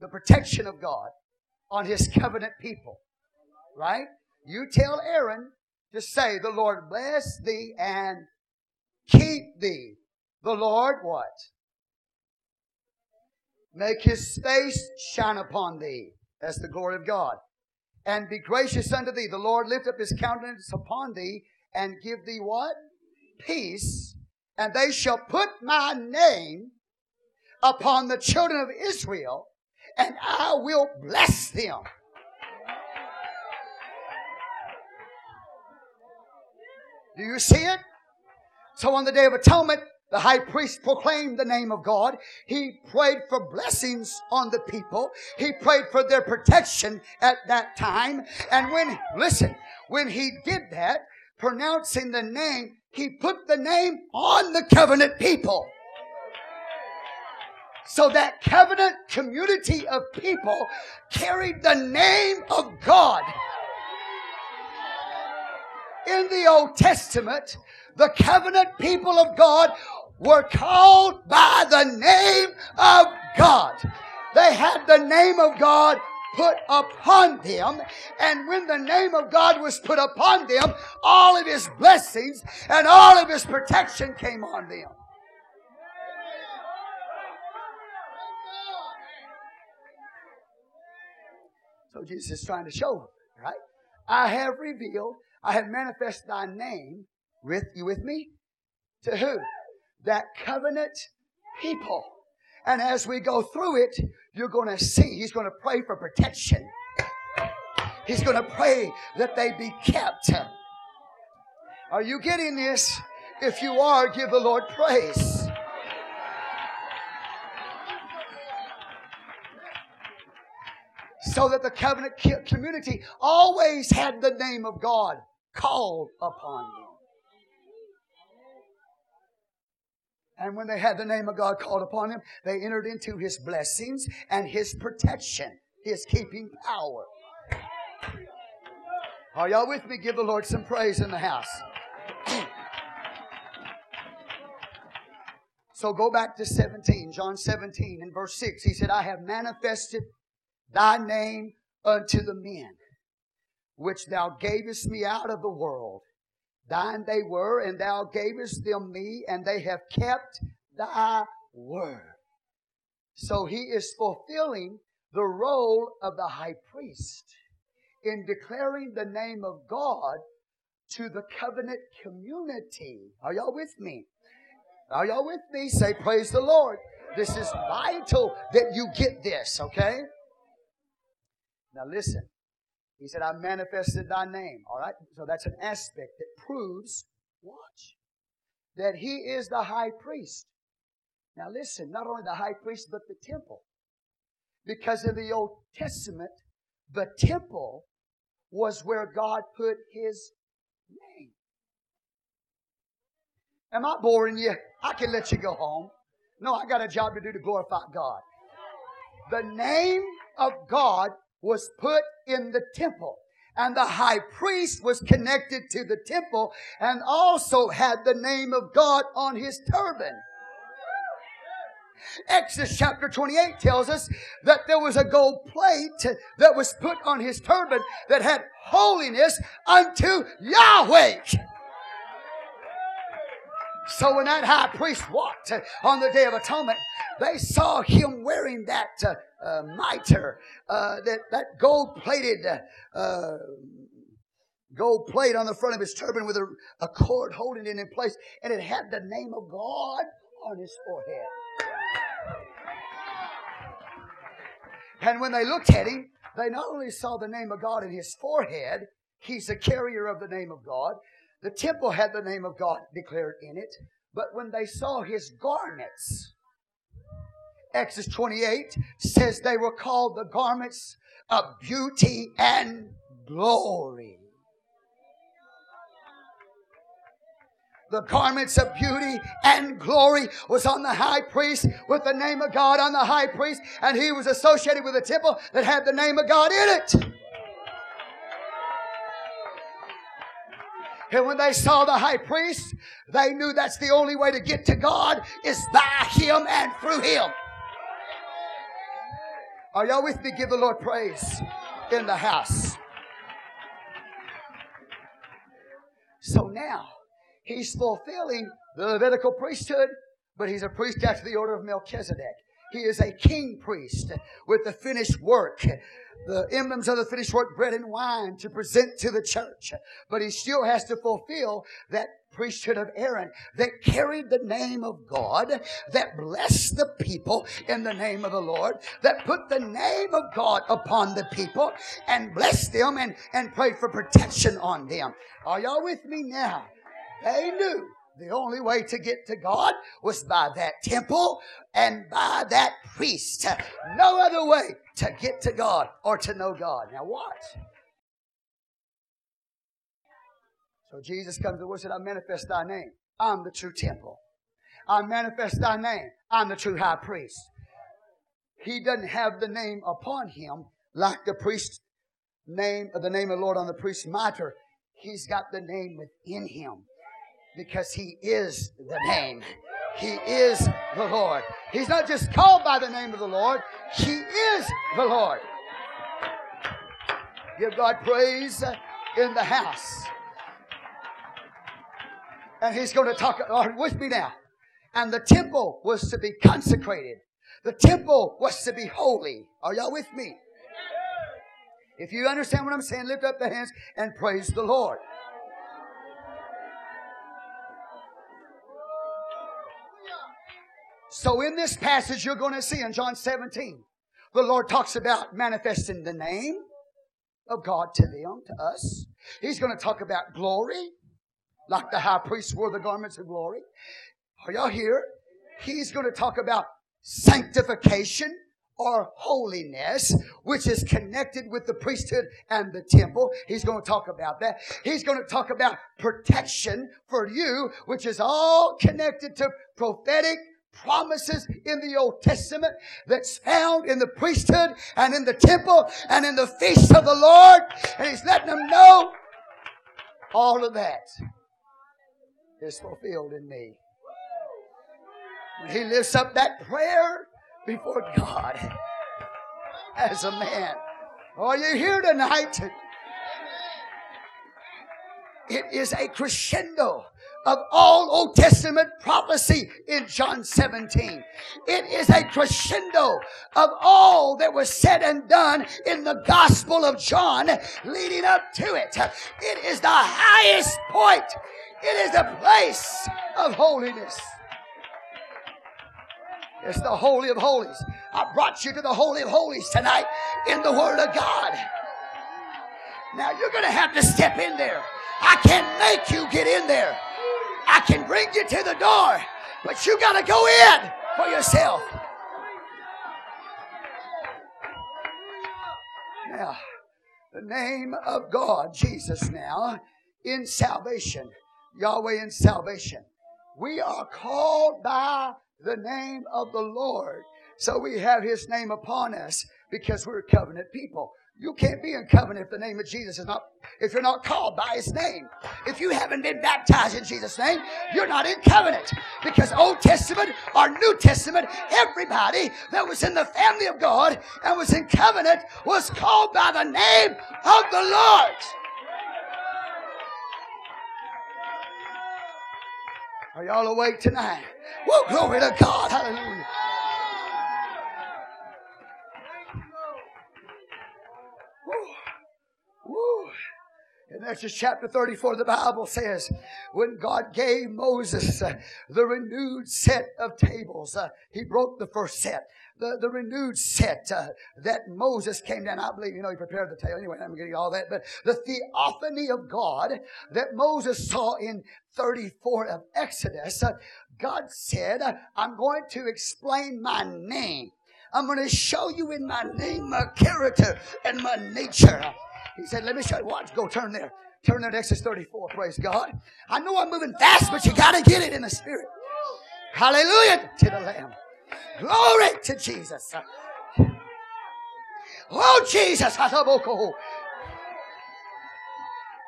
the protection of God on his covenant people. right? You tell Aaron to say, the Lord bless thee and keep thee. The Lord what? Make his face shine upon thee. That's the glory of God. And be gracious unto thee. The Lord lift up his countenance upon thee and give thee what? Peace. And they shall put my name upon the children of Israel and I will bless them. Do you see it? So on the Day of Atonement, the high priest proclaimed the name of God. He prayed for blessings on the people. He prayed for their protection at that time. And when, listen, when he did that, pronouncing the name, he put the name on the covenant people. So that covenant community of people carried the name of God. In the Old Testament, the covenant people of God were called by the name of God. They had the name of God put upon them. And when the name of God was put upon them, all of His blessings and all of His protection came on them. So Jesus is trying to show, them, right? I have revealed, I have manifested thy name with you with me? To who? That covenant people. And as we go through it, you're going to see he's going to pray for protection. He's going to pray that they be kept. Are you getting this? If you are, give the Lord praise. so that the covenant community always had the name of God called upon them. And when they had the name of God called upon them, they entered into His blessings and His protection, His keeping power. Are y'all with me? Give the Lord some praise in the house. So go back to 17, John 17 and verse 6. He said, I have manifested thy name unto the men, which thou gavest me out of the world. Thine they were, and thou gavest them me, and they have kept thy word. So he is fulfilling the role of the high priest in declaring the name of God to the covenant community. Are y'all with me? Are y'all with me? Say, Praise the Lord. This is vital that you get this, okay? Now listen. He said, I manifested thy name. All right? So that's an aspect that proves, watch, that he is the high priest. Now listen, not only the high priest, but the temple. Because in the Old Testament, the temple was where God put his name. Am I boring you? I can let you go home. No, I got a job to do to glorify God. The name of God was put in the temple. And the high priest was connected to the temple and also had the name of God on his turban. Exodus chapter 28 tells us that there was a gold plate that was put on his turban that had holiness unto Yahweh. So when that high priest walked on the Day of Atonement, they saw him wearing that uh, mitre, uh, that, that gold plated uh, gold plate on the front of his turban with a, a cord holding it in place, and it had the name of God on his forehead. And when they looked at him, they not only saw the name of God in his forehead, he's the carrier of the name of God. The temple had the name of God declared in it. But when they saw his garments, Exodus 28 says they were called the garments of beauty and glory. the garments of beauty and glory was on the high priest with the name of God on the high priest and he was associated with a temple that had the name of God in it. And when they saw the high priest, they knew that's the only way to get to God is by him and through him. Are y'all with me? Give the Lord praise in the house. So now he's fulfilling the Levitical priesthood, but he's a priest after the order of Melchizedek. He is a king priest with the finished work, the emblems of the finished work, bread and wine to present to the church. But he still has to fulfill that priesthood of Aaron that carried the name of God, that blessed the people in the name of the Lord, that put the name of God upon the people and blessed them and, and prayed for protection on them. Are y'all with me now? They knew the only way to get to God was by that temple and by that priest. No other way to get to God or to know God. Now watch. So Jesus comes to the word and said, I manifest thy name. I'm the true temple. I manifest thy name. I'm the true high priest. He doesn't have the name upon him like the priest name, the name of the Lord on the priest's mitre. He's got the name within him because he is the name. He is the Lord. He's not just called by the name of the Lord, he is the Lord. Give God praise in the house. And he's going to talk uh, with me now. And the temple was to be consecrated. The temple was to be holy. Are y'all with me? If you understand what I'm saying, lift up the hands and praise the Lord. So in this passage you're going to see in John 17, the Lord talks about manifesting the name of God to them, to us. He's going to talk about glory, like the high priest wore the garments of glory. Are y'all here? He's going to talk about sanctification or holiness, which is connected with the priesthood and the temple. He's going to talk about that. He's going to talk about protection for you, which is all connected to prophetic promises in the Old Testament that's found in the priesthood and in the temple and in the feast of the Lord. And he's letting them know all of that is fulfilled in me. When he lifts up that prayer before God as a man. Are you here tonight? It is a crescendo of all Old Testament prophecy in John 17. It is a crescendo of all that was said and done in the Gospel of John leading up to it. It is the highest point. It is the place of holiness. It's the Holy of Holies. I brought you to the Holy of Holies tonight in the Word of God. Now you're going to have to step in there. I can't make you get in there. I can bring you to the door, but you got to go in for yourself. Now, the name of God, Jesus, now in salvation, Yahweh in salvation. We are called by the name of the Lord. So we have his name upon us because we're covenant people. You can't be in covenant if the name of Jesus is not, if you're not called by his name. If you haven't been baptized in Jesus' name, you're not in covenant. Because Old Testament or New Testament, everybody that was in the family of God and was in covenant was called by the name of the Lord. Are y'all awake tonight? Well, glory to God. Hallelujah. In Exodus chapter 34, the Bible says, when God gave Moses uh, the renewed set of tables, uh, he broke the first set. The, the renewed set uh, that Moses came down. I believe, you know, he prepared the table. Anyway, I'm getting all that. But the theophany of God that Moses saw in 34 of Exodus, uh, God said, I'm going to explain my name. I'm going to show you in my name my character and my nature. He said, Let me show you. Watch, go turn there. Turn there to Exodus 34. Praise God. I know I'm moving fast, but you got to get it in the spirit. Hallelujah to the Lamb. Glory to Jesus. Oh, Jesus.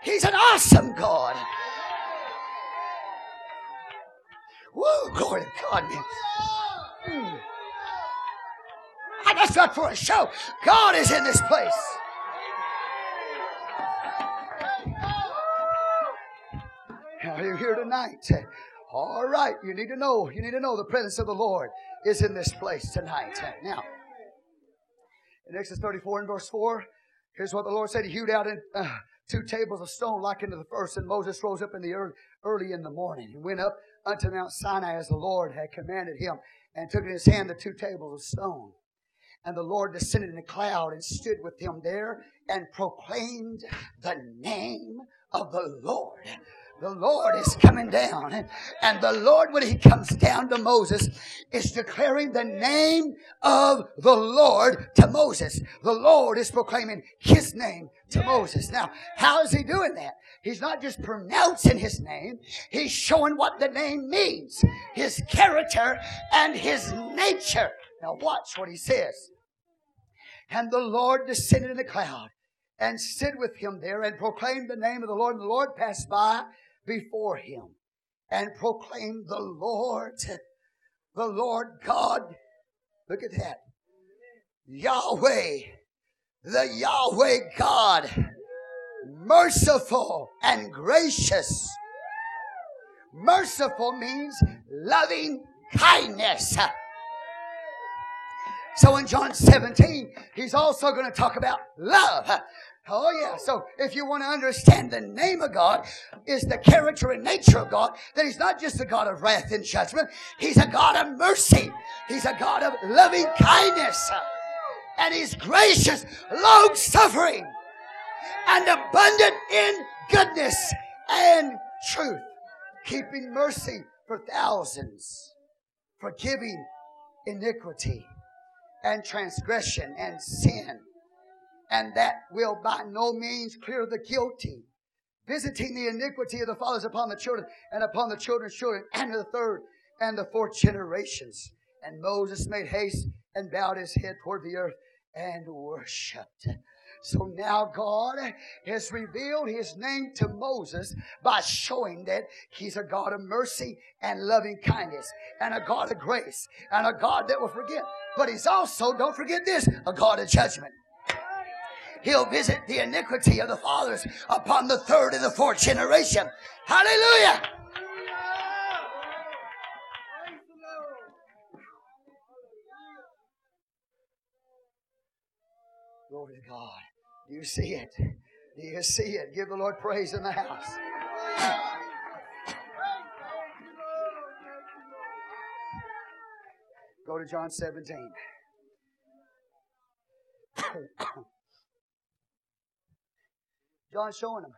He's an awesome God. Woo, glory to God, man. Mm. That's not for a show. God is in this place. Are you here tonight? All right, you need to know, you need to know the presence of the Lord is in this place tonight. Now, in Exodus 34 and verse 4, here's what the Lord said. He hewed out in, uh, two tables of stone like unto the first, and Moses rose up in the early, early in the morning and went up unto Mount Sinai as the Lord had commanded him, and took in his hand the two tables of stone. And the Lord descended in a cloud and stood with him there and proclaimed the name of the Lord. The Lord is coming down. And the Lord, when He comes down to Moses, is declaring the name of the Lord to Moses. The Lord is proclaiming His name to Moses. Now, how is He doing that? He's not just pronouncing His name, He's showing what the name means. His character and His nature. Now watch what He says. And the Lord descended in a cloud and stood with him there and proclaimed the name of the Lord. And the Lord passed by before him and proclaim the Lord, the Lord God. Look at that. Yahweh, the Yahweh God, merciful and gracious. Merciful means loving kindness. So in John 17, he's also going to talk about love. Oh yeah. So if you want to understand the name of God is the character and nature of God, that He's not just a God of wrath and judgment. He's a God of mercy. He's a God of loving kindness. And He's gracious, long suffering, and abundant in goodness and truth. Keeping mercy for thousands. Forgiving iniquity and transgression and sin and that will by no means clear the guilty, visiting the iniquity of the fathers upon the children and upon the children's children and the third and the fourth generations. And Moses made haste and bowed his head toward the earth and worshiped. So now God has revealed his name to Moses by showing that he's a God of mercy and loving kindness and a God of grace and a God that will forgive. But he's also, don't forget this, a God of judgment. He'll visit the iniquity of the fathers upon the third and the fourth generation. Hallelujah. Glory to God. Do you see it? Do you see it? Give the Lord praise in the house. Go to John 17. John's showing them.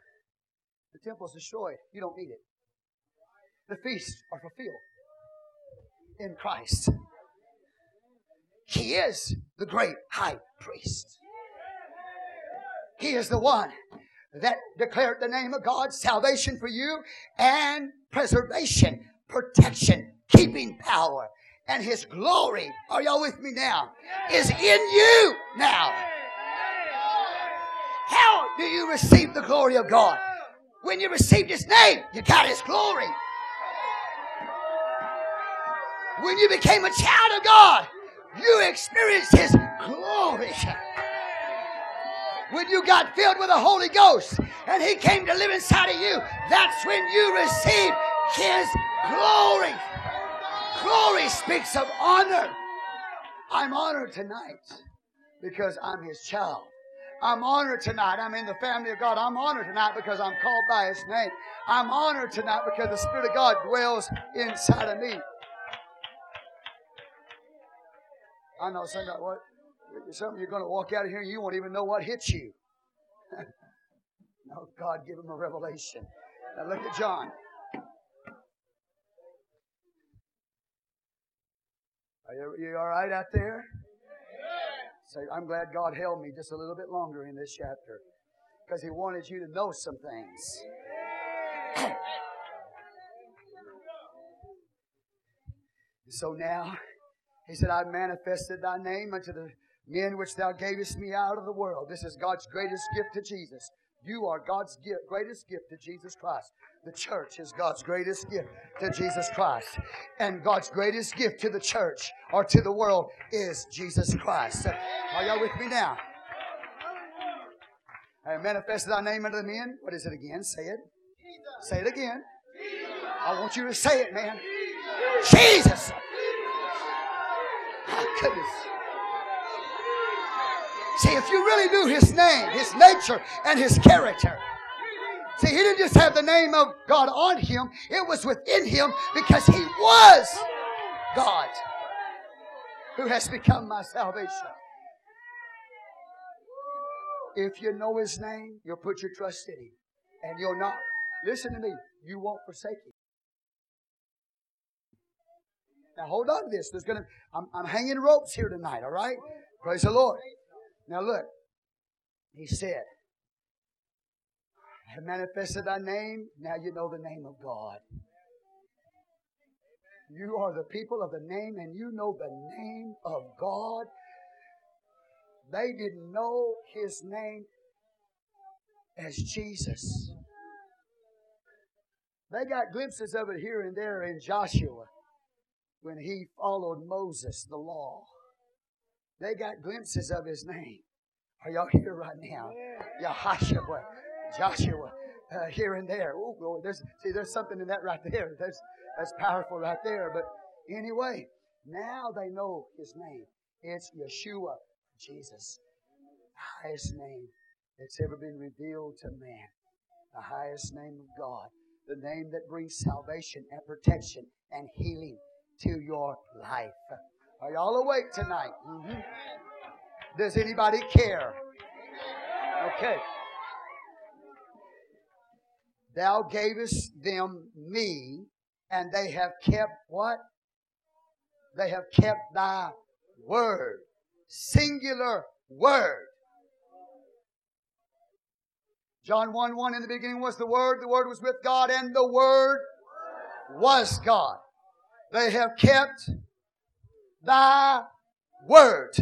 The temple's destroyed. You don't need it. The feasts are fulfilled in Christ. He is the great high priest. He is the one that declared the name of God, salvation for you, and preservation, protection, keeping power, and His glory. Are y'all with me now? Is in you now. Do you receive the glory of God? When you received His name, you got His glory. When you became a child of God, you experienced His glory. When you got filled with the Holy Ghost and He came to live inside of you, that's when you received His glory. Glory speaks of honor. I'm honored tonight because I'm His child. I'm honored tonight. I'm in the family of God. I'm honored tonight because I'm called by His name. I'm honored tonight because the Spirit of God dwells inside of me. I know some what some of you are going to walk out of here and you won't even know what hits you. no, God give him a revelation. Now look at John. Are you, you all right out there? I'm glad God held me just a little bit longer in this chapter because He wanted you to know some things. so now, He said, I manifested Thy name unto the men which Thou gavest me out of the world. This is God's greatest gift to Jesus. You are God's gift, greatest gift to Jesus Christ. The church is God's greatest gift to Jesus Christ. And God's greatest gift to the church or to the world is Jesus Christ. Are y'all with me now? I manifested thy name unto the men. What is it again? Say it. Say it again. I want you to say it, man. Jesus. My goodness. See, if you really knew his name, his nature, and his character, see, he didn't just have the name of God on him, it was within him because he was God who has become my salvation. If you know his name, you'll put your trust in him. And you'll not, listen to me, you won't forsake him. Now hold on to this. There's gonna I'm, I'm hanging ropes here tonight, all right? Praise the Lord. Now look, he said, I have manifested thy name, now you know the name of God. You are the people of the name, and you know the name of God. They didn't know his name as Jesus. They got glimpses of it here and there in Joshua when he followed Moses, the law. They got glimpses of his name. Are y'all here right now? Yahashua, Joshua, uh, here and there. Oh, glory. There's, see, there's something in that right there. There's, that's powerful right there. But anyway, now they know his name. It's Yeshua, Jesus. The highest name that's ever been revealed to man. The highest name of God. The name that brings salvation and protection and healing to your life. Are y'all awake tonight? Mm-hmm. Does anybody care? Okay. Thou gavest them me, and they have kept what? They have kept thy word. Singular word. John 1 1 in the beginning was the Word, the Word was with God, and the Word was God. They have kept thy word.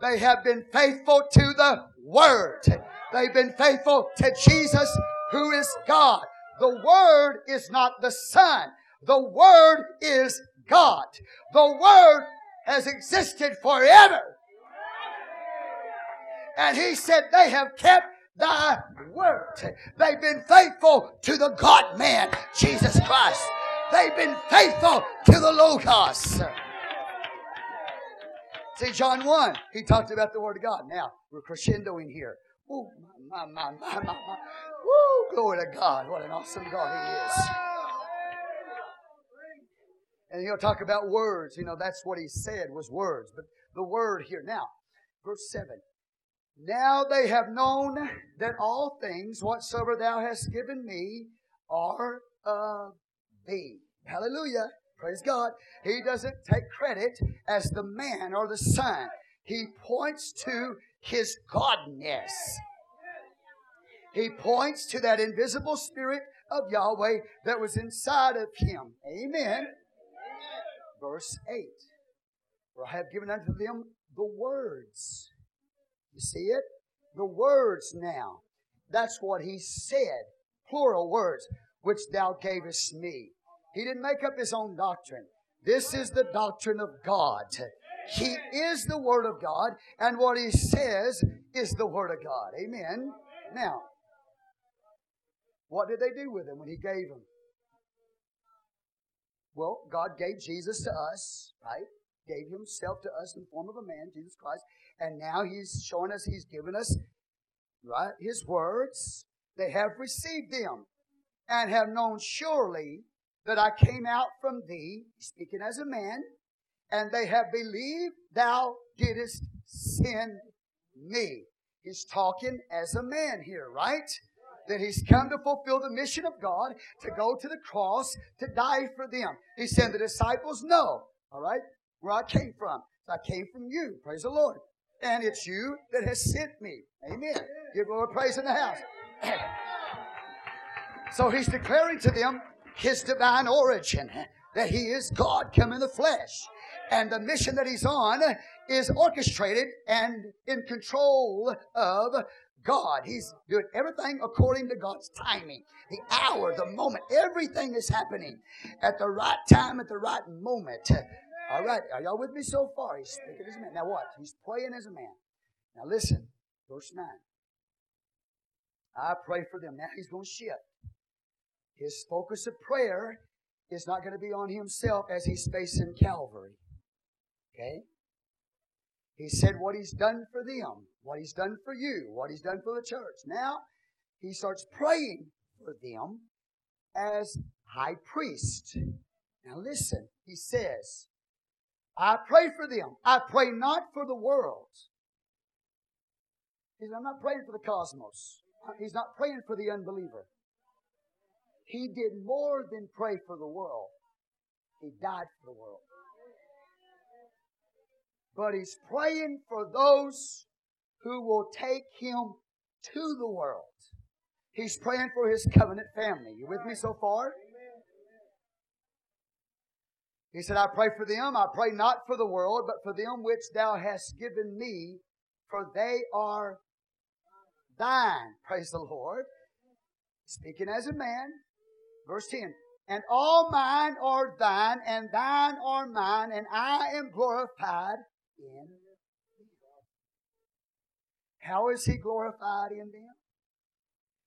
They have been faithful to the word. They've been faithful to Jesus, who is God. The word is not the Son. The word is God. The word has existed forever. And he said, they have kept thy word. They've been faithful to the God man, Jesus Christ. They've been faithful to the Logos. See, John 1, he talked about the Word of God. Now, we're crescendoing here. Ooh, my, my, my, my, my. Woo, glory to God. What an awesome God He is. And he'll talk about words. You know, that's what he said was words. But the word here. Now, verse 7. Now they have known that all things whatsoever thou hast given me are of thee. Hallelujah. Praise God. He doesn't take credit as the man or the son. He points to his godness. He points to that invisible spirit of Yahweh that was inside of him. Amen. Verse 8. For I have given unto them the words. You see it? The words now. That's what he said. Plural words, which thou gavest me. He didn't make up his own doctrine. This is the doctrine of God. He is the Word of God, and what He says is the Word of God. Amen. Now, what did they do with him when He gave him? Well, God gave Jesus to us, right? Gave Himself to us in the form of a man, Jesus Christ, and now He's showing us He's given us, right, His words. They have received them and have known surely that I came out from thee, speaking as a man, and they have believed thou didst send me. He's talking as a man here, right? That he's come to fulfill the mission of God, to go to the cross, to die for them. He said, the disciples, no, all right, where I came from. I came from you, praise the Lord. And it's you that has sent me. Amen. Give Lord praise in the house. so he's declaring to them, his divine origin, that he is God come in the flesh. And the mission that he's on is orchestrated and in control of God. He's doing everything according to God's timing. The hour, the moment, everything is happening at the right time, at the right moment. All right, are y'all with me so far? He's speaking as a man. Now what? He's praying as a man. Now listen, verse 9. I pray for them. Now he's going to shift. His focus of prayer is not going to be on himself as he's facing Calvary. Okay? He said what he's done for them, what he's done for you, what he's done for the church. Now, he starts praying for them as high priest. Now listen, he says, I pray for them. I pray not for the world. He said, I'm not praying for the cosmos. He's not praying for the unbeliever. He did more than pray for the world. He died for the world. But he's praying for those who will take him to the world. He's praying for his covenant family. You with me so far? He said, I pray for them. I pray not for the world, but for them which thou hast given me, for they are thine. Praise the Lord. Speaking as a man. Verse 10. And all mine are thine, and thine are mine, and I am glorified in them. How is he glorified in them?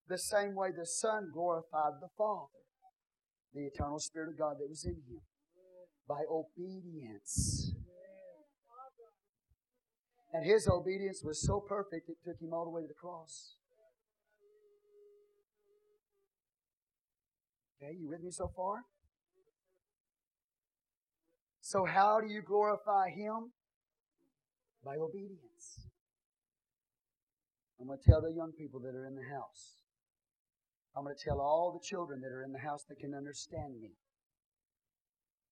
The same way the Son glorified the Father, the eternal Spirit of God that was in him, by obedience. And his obedience was so perfect it took him all the way to the cross. Okay, you with me so far? So, how do you glorify him? By obedience. I'm going to tell the young people that are in the house. I'm going to tell all the children that are in the house that can understand me.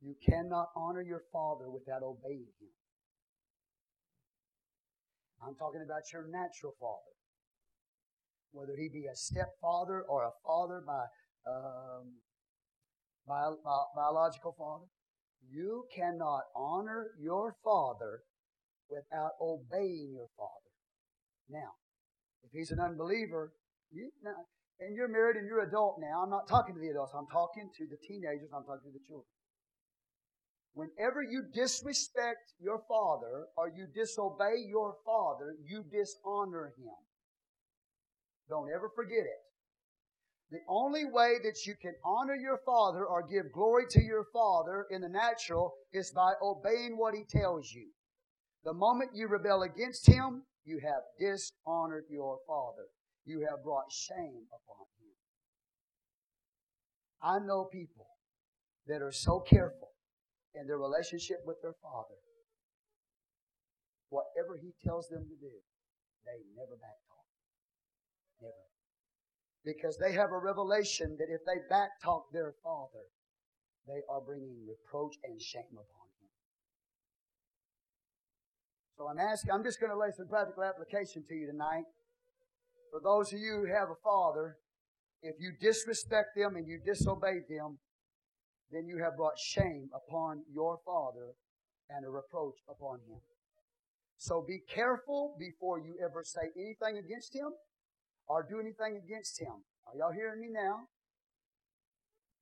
You cannot honor your father without obeying him. I'm talking about your natural father. Whether he be a stepfather or a father by um, bio, bio, biological father. You cannot honor your father without obeying your father. Now, if he's an unbeliever, you, now, and you're married and you're adult now, I'm not talking to the adults, I'm talking to the teenagers, I'm talking to the children. Whenever you disrespect your father or you disobey your father, you dishonor him. Don't ever forget it. The only way that you can honor your father or give glory to your father in the natural is by obeying what he tells you. The moment you rebel against him, you have dishonored your father. You have brought shame upon him. I know people that are so careful in their relationship with their Father, whatever He tells them to do, they never back talk. Never. Because they have a revelation that if they backtalk their Father, they are bringing reproach and shame upon Him. So I'm asking, I'm just going to lay some practical application to you tonight. For those of you who have a father, if you disrespect them and you disobey them, then you have brought shame upon your father and a reproach upon him. So be careful before you ever say anything against him or do anything against him. Are y'all hearing me now?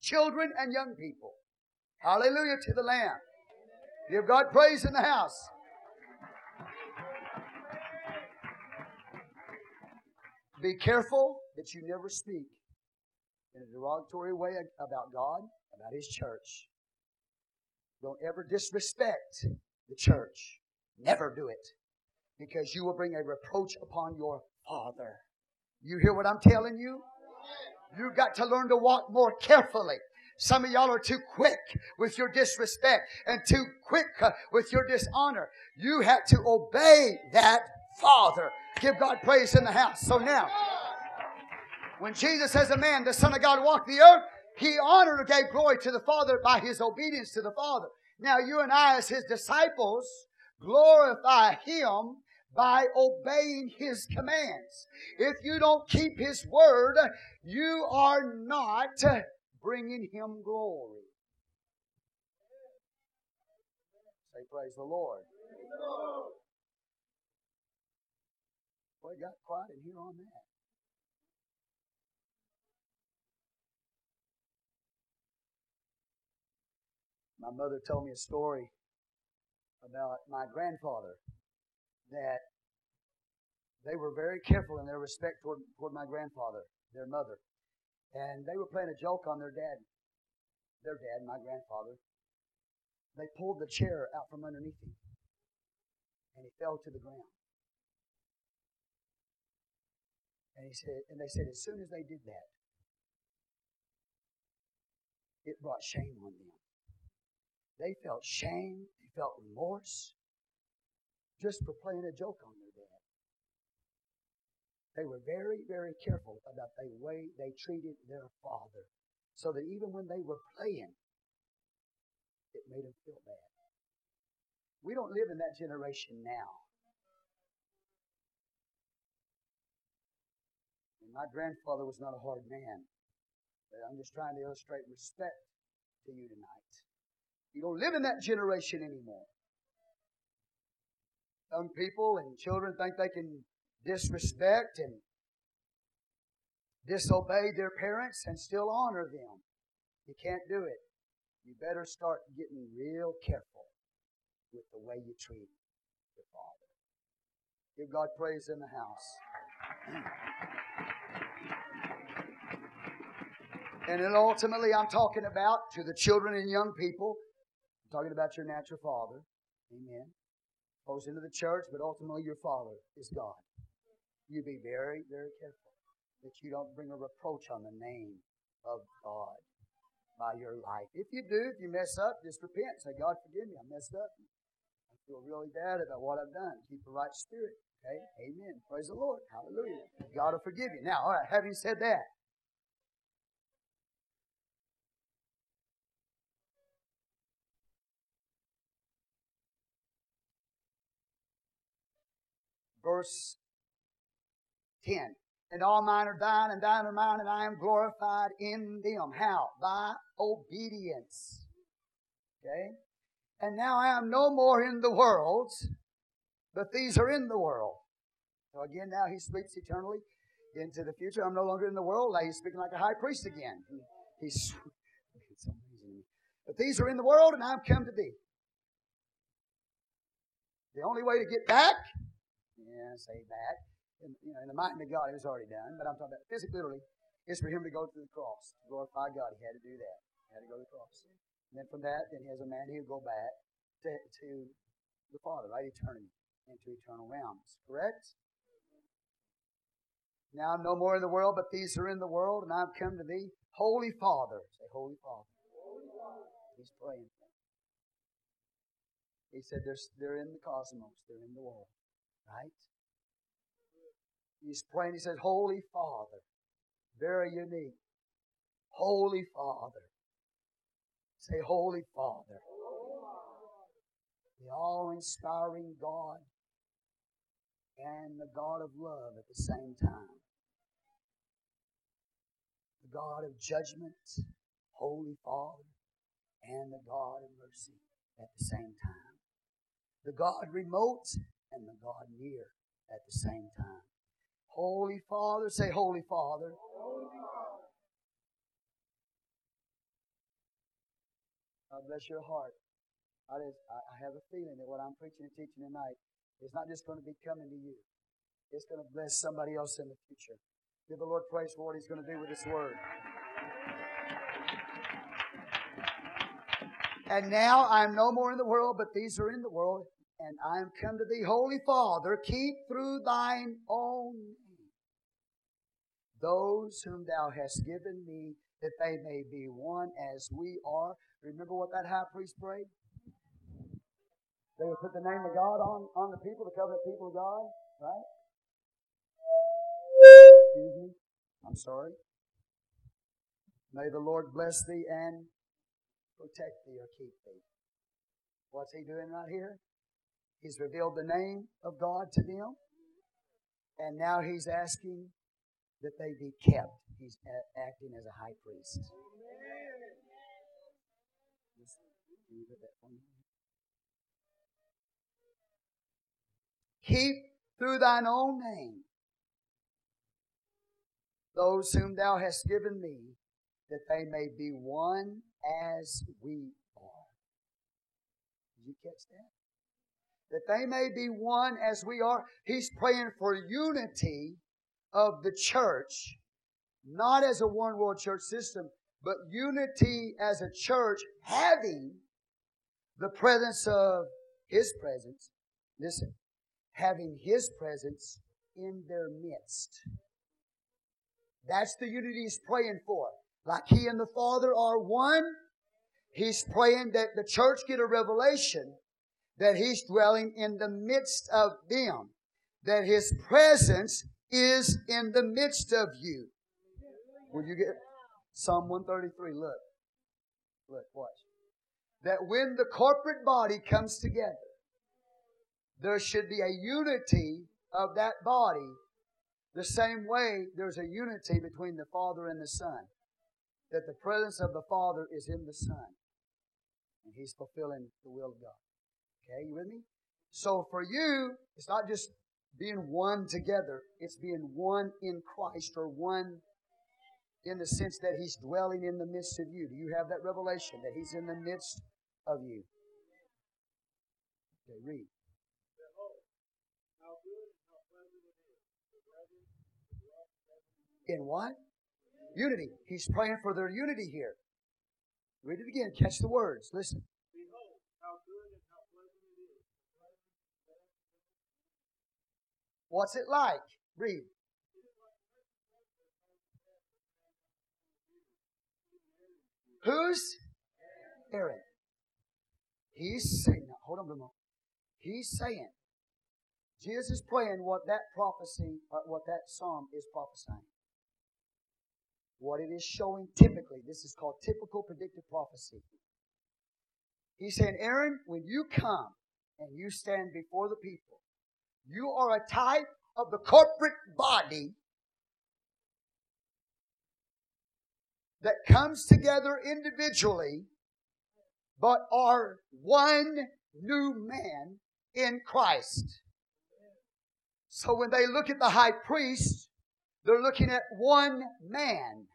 Children and young people. Hallelujah to the Lamb. Give God praise in the house. Be careful that you never speak in a derogatory way about God about His church. Don't ever disrespect the church. Never do it. Because you will bring a reproach upon your Father. You hear what I'm telling you? You've got to learn to walk more carefully. Some of y'all are too quick with your disrespect and too quick uh, with your dishonor. You have to obey that Father. Give God praise in the house. So now, when Jesus as a man, the Son of God, walked the earth, he honored and gave glory to the Father by his obedience to the Father. Now you and I as his disciples glorify him by obeying his commands. If you don't keep his word, you are not bringing him glory. Say praise the Lord. Boy, got quiet in here on that. My mother told me a story about my grandfather that they were very careful in their respect toward, toward my grandfather, their mother. And they were playing a joke on their dad. their dad, my grandfather, they pulled the chair out from underneath him and he fell to the ground. And he said, and they said, as soon as they did that, it brought shame on them. They felt shame, they felt remorse just for playing a joke on their dad. They were very, very careful about the way they treated their father. So that even when they were playing, it made them feel bad. We don't live in that generation now. And my grandfather was not a hard man. But I'm just trying to illustrate respect to you tonight. You don't live in that generation anymore. Young people and children think they can disrespect and disobey their parents and still honor them. You can't do it. You better start getting real careful with the way you treat your father. Give God praise in the house. And then ultimately, I'm talking about to the children and young people. I'm talking about your natural father. Amen. Goes into the church, but ultimately, your father is God. You be very, very careful that you don't bring a reproach on the name of God by your life. If you do, if you mess up, just repent. Say, God, forgive me. I messed up. I feel really bad about what I've done. Keep the right spirit. Okay? Amen. Praise the Lord. Hallelujah. God will forgive you. Now, all right, having said that, verse 10. And all mine are thine, and thine are mine, and I am glorified in them. How? By obedience. Okay? And now I am no more in the world, but these are in the world. So again, now he speaks eternally into the future. I'm no longer in the world. Now he's speaking like a high priest again. He's. But these are in the world, and I've come to thee. The only way to get back, yeah, say that. in, you know, in the mind of God, it was already done, but I'm talking about physically, literally, it's for him to go to the cross. To glorify God, he had to do that. He had to go to the cross. And then from that, then he has a man he'll go back to, to the Father, right? Eternity, into eternal realms. Correct? Now I'm no more in the world, but these are in the world, and I've come to thee. Holy Father. Say, Holy Father. Holy Father. He's praying. He said they're, they're in the cosmos, they're in the world. Right? He's praying. He says, Holy Father. Very unique. Holy Father. Say, Holy Father. The all inspiring God and the God of love at the same time. The God of judgment, Holy Father, and the God of mercy at the same time. The God remote and the God near at the same time. Holy Father, say Holy Father. God bless your heart. I, just, I have a feeling that what I'm preaching and teaching tonight is not just going to be coming to you. It's going to bless somebody else in the future. Give the Lord praise for what He's going to do with this word. And now I am no more in the world, but these are in the world, and I am come to thee, Holy Father, keep through thine own those whom thou hast given me, that they may be one as we are. Remember what that high priest prayed? They would put the name of God on, on the people, the covenant people of God, right? Excuse me. I'm sorry. May the Lord bless thee and protect thee or keep thee. What's he doing right here? He's revealed the name of God to them. And now he's asking that they be kept. He's acting as a high priest. Keep through thine own name those whom thou hast given me, that they may be one as we are. Did you catch that? That they may be one as we are. He's praying for unity of the church, not as a one world church system, but unity as a church having the presence of His presence. Listen, having His presence in their midst. That's the unity He's praying for. Like He and the Father are one, He's praying that the church get a revelation that He's dwelling in the midst of them, that His presence is in the midst of you. Will you get Psalm 133? Look. Look, watch. That when the corporate body comes together, there should be a unity of that body the same way there's a unity between the Father and the Son. That the presence of the Father is in the Son. And He's fulfilling the will of God. Okay, you with me? So for you, it's not just being one together, it's being one in Christ or one in the sense that He's dwelling in the midst of you. Do you have that revelation that He's in the midst of you? Okay, read. In what? Unity. He's praying for their unity here. Read it again. Catch the words. Listen. What's it like? Read. Who's? Aaron. He's saying, hold on a moment. He's saying, Jesus is praying what that prophecy, uh, what that psalm is prophesying. What it is showing typically, this is called typical predictive prophecy. He's saying, Aaron, when you come and you stand before the people, you are a type of the corporate body that comes together individually, but are one new man in Christ. So when they look at the high priest, they're looking at one man.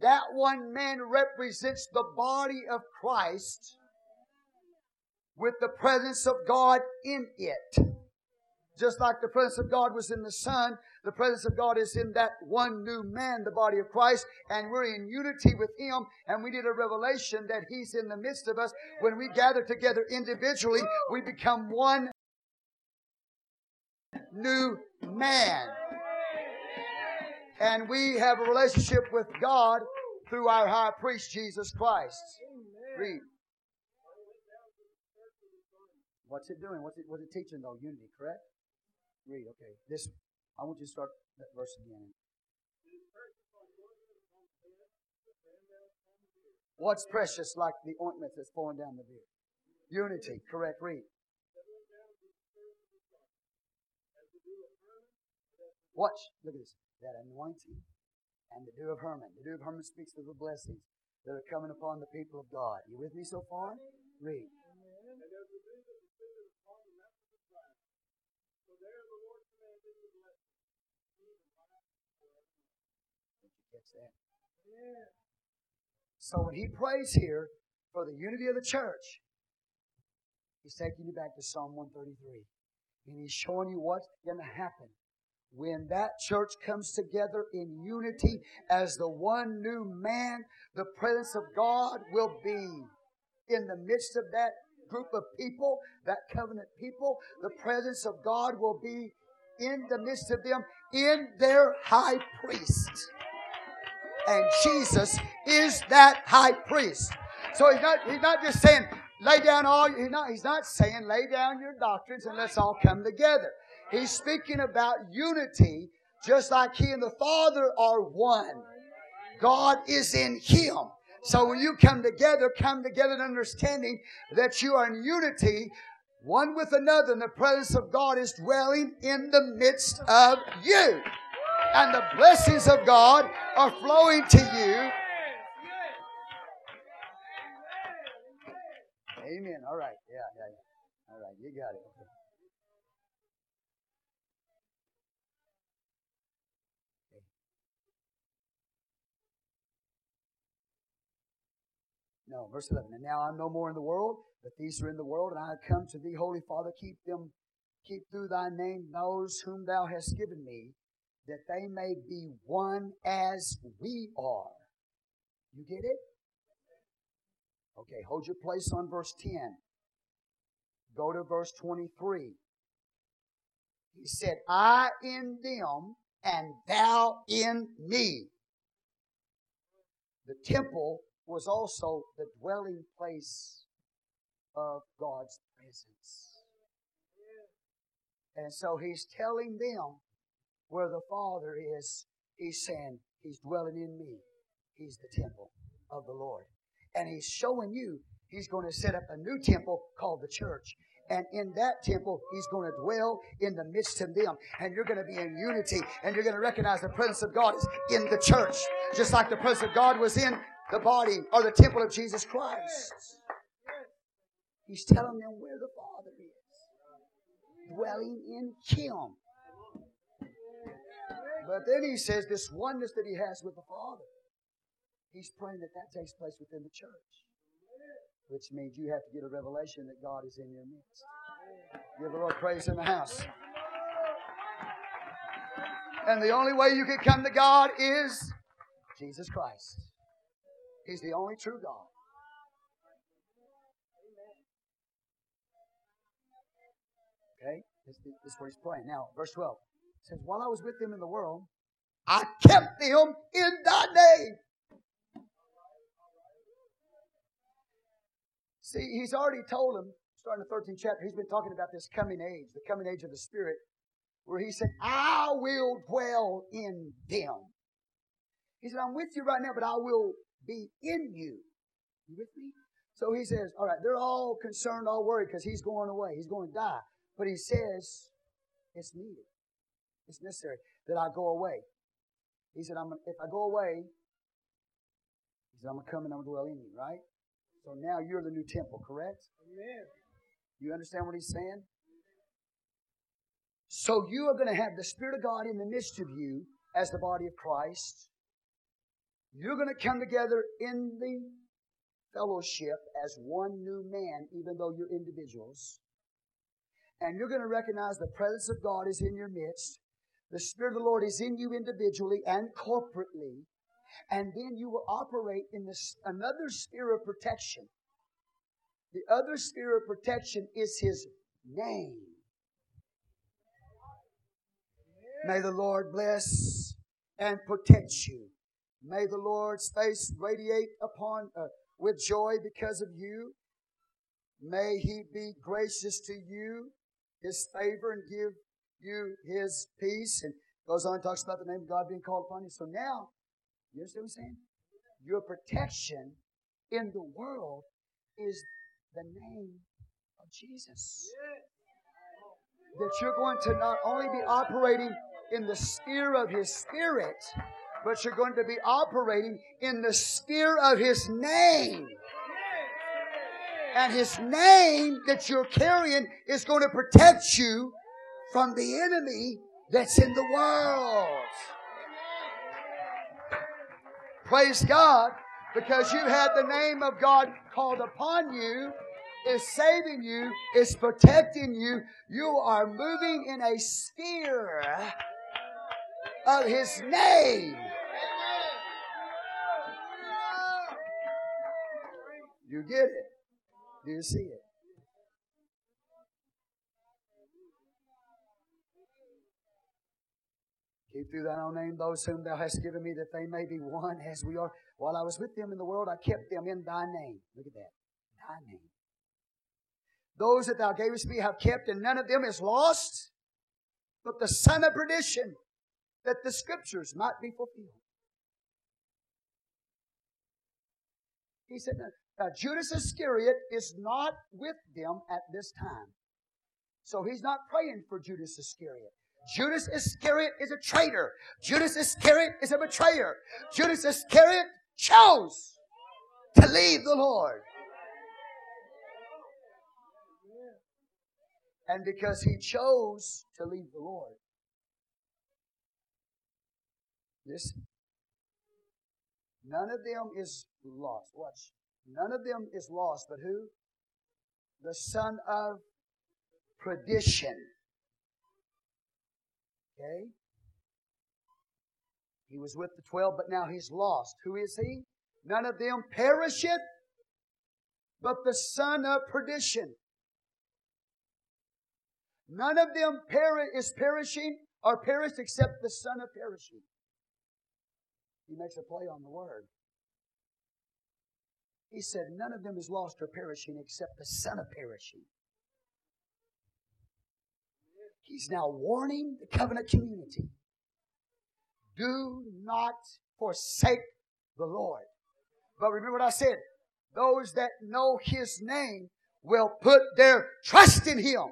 That one man represents the body of Christ with the presence of God in it. Just like the presence of God was in the Son, the presence of God is in that one new man, the body of Christ, and we're in unity with Him, and we need a revelation that He's in the midst of us. When we gather together individually, we become one new man. And we have a relationship with God through our high priest, Jesus Christ. Read. What's it doing? What's it, what's it teaching though? Unity, correct? Read, okay. This, I want you to start that verse again. What's precious like the ointment that's pouring down the beard? Unity, correct. Read. Watch. Look at this. That anointing and the dew of Hermon. The dew of Hermon speaks of the blessings that are coming upon the people of God. You with me so far? Read. So when he prays here for the unity of the church, he's taking you back to Psalm 133. And he's showing you what's going to happen when that church comes together in unity as the one new man. The presence of God will be in the midst of that group of people, that covenant people. The presence of God will be in the midst of them in their high priest and Jesus is that high priest. So he's not, he's not just saying, lay down all, he's not, he's not saying, lay down your doctrines and let's all come together. He's speaking about unity, just like he and the Father are one. God is in him. So when you come together, come together in understanding that you are in unity one with another, and the presence of God is dwelling in the midst of you and the blessings of God are flowing to you. Amen. All right. Yeah, yeah, yeah. All right. You got it. Okay. No, verse 11. And now I'm no more in the world, but these are in the world, and I have come to thee, Holy Father. Keep them, keep through thy name those whom thou hast given me, that they may be one as we are. You get it? Okay, hold your place on verse 10. Go to verse 23. He said, I in them and thou in me. The temple was also the dwelling place of God's presence. And so he's telling them where the Father is. He's saying, He's dwelling in me. He's the temple of the Lord. And he's showing you he's going to set up a new temple called the church. And in that temple, he's going to dwell in the midst of them. And you're going to be in unity. And you're going to recognize the presence of God is in the church. Just like the presence of God was in the body or the temple of Jesus Christ. He's telling them where the Father is. Dwelling in Him. But then he says this oneness that he has with the Father. He's praying that that takes place within the church, which means you have to get a revelation that God is in your midst. Give the Lord praise in the house. And the only way you can come to God is Jesus Christ. He's the only true God. Okay? This, this is what he's praying. Now, verse 12 says, While I was with them in the world, I kept them in thy name. See, he's already told them, starting the 13th chapter, he's been talking about this coming age, the coming age of the Spirit, where he said, I will dwell in them. He said, I'm with you right now, but I will be in you. You with me? So he says, all right, they're all concerned, all worried because he's going away. He's going to die. But he says, it's needed. It's necessary that I go away. He said, I'm, if I go away, he said, I'm going to come and I'm going to dwell in you, right? So now you're the new temple, correct? Amen. You understand what he's saying? So you are going to have the Spirit of God in the midst of you as the body of Christ. You're going to come together in the fellowship as one new man, even though you're individuals. And you're going to recognize the presence of God is in your midst. The Spirit of the Lord is in you individually and corporately. And then you will operate in this another sphere of protection. The other sphere of protection is His name. May the Lord bless and protect you. May the Lord's face radiate upon uh, with joy because of you. May He be gracious to you, His favor, and give you His peace. And goes on and talks about the name of God being called upon you. So now, you understand what I'm saying? Your protection in the world is the name of Jesus. That you're going to not only be operating in the sphere of His Spirit, but you're going to be operating in the sphere of His name. And His name that you're carrying is going to protect you from the enemy that's in the world. Praise God, because you had the name of God called upon you, is saving you, is protecting you. You are moving in a sphere of His name. You get it? Do you see it? Keep through thine own name those whom thou hast given me, that they may be one as we are. While I was with them in the world, I kept them in thy name. Look at that. Thy name. Those that thou gavest me have kept, and none of them is lost, but the son of perdition, that the scriptures might be fulfilled. He said, now, Judas Iscariot is not with them at this time. So he's not praying for Judas Iscariot. Judas Iscariot is a traitor. Judas Iscariot is a betrayer. Judas Iscariot chose to leave the Lord. And because he chose to leave the Lord, listen, none of them is lost. Watch. None of them is lost, but who? The son of perdition. Okay? He was with the twelve, but now he's lost. Who is he? None of them perisheth, but the son of perdition. None of them peri- is perishing or perished except the son of perishing. He makes a play on the word. He said, None of them is lost or perishing except the son of perishing. He's now warning the covenant community do not forsake the Lord. But remember what I said those that know His name will put their trust in Him.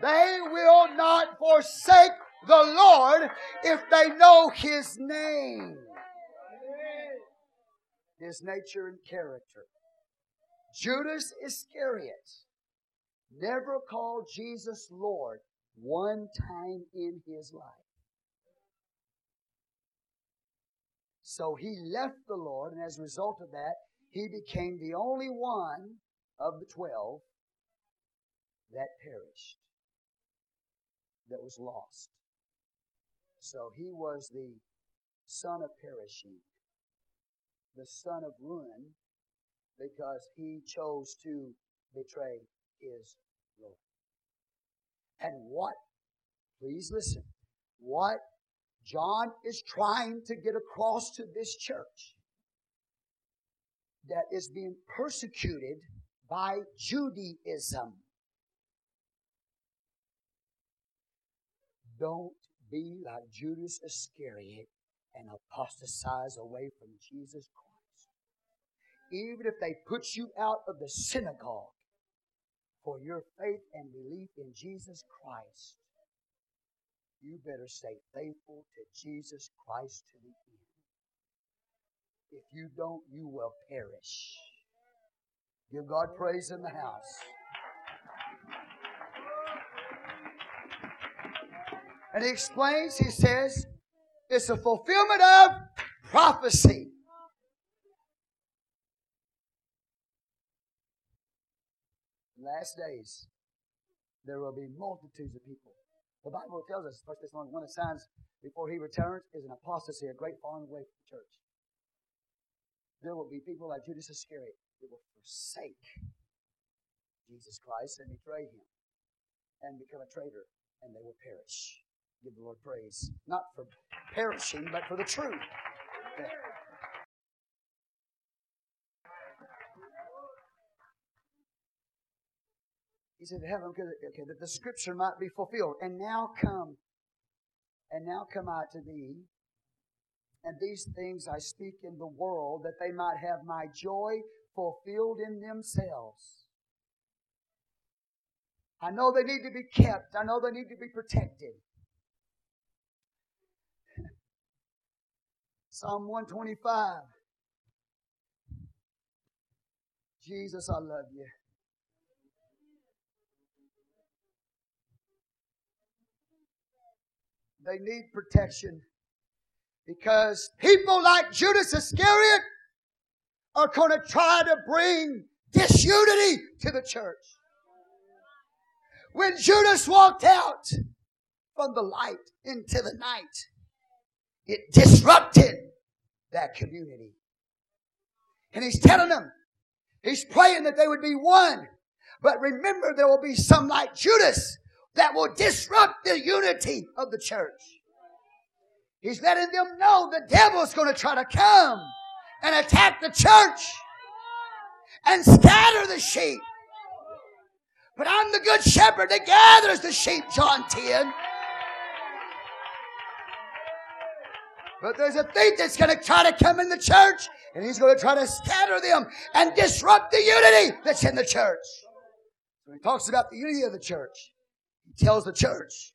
They will not forsake the Lord if they know His name, His nature and character. Judas Iscariot never called Jesus Lord one time in his life. So he left the Lord, and as a result of that, he became the only one of the twelve that perished, that was lost. So he was the son of perishing, the son of ruin, because he chose to betray his Lord. And what, please listen, what John is trying to get across to this church that is being persecuted by Judaism. Don't be like Judas Iscariot and apostatize away from Jesus Christ. Even if they put you out of the synagogue for your faith and belief in Jesus Christ, you better stay faithful to Jesus Christ to the end. If you don't, you will perish. Give God praise in the house. And he explains, he says, it's a fulfillment of prophecy. Last days, there will be multitudes of people the Bible tells us, 1 Thessalonians, one of the signs before he returns is an apostasy, a great falling away from the church. There will be people like Judas Iscariot who will forsake Jesus Christ and betray him and become a traitor, and they will perish. Give the Lord praise. Not for perishing, but for the truth. He said, heaven, okay, that the scripture might be fulfilled. And now come, and now come I to thee. And these things I speak in the world, that they might have my joy fulfilled in themselves. I know they need to be kept. I know they need to be protected. Psalm 125. Jesus, I love you. They need protection because people like Judas Iscariot are going to try to bring disunity to the church. When Judas walked out from the light into the night, it disrupted that community. And he's telling them, he's praying that they would be one. But remember, there will be some like Judas that will disrupt the unity of the church. He's letting them know the devil's going to try to come and attack the church and scatter the sheep. But I'm the good shepherd that gathers the sheep, John 10. But there's a thief that's going to try to come in the church and he's going to try to scatter them and disrupt the unity that's in the church. So he talks about the unity of the church. He tells the church,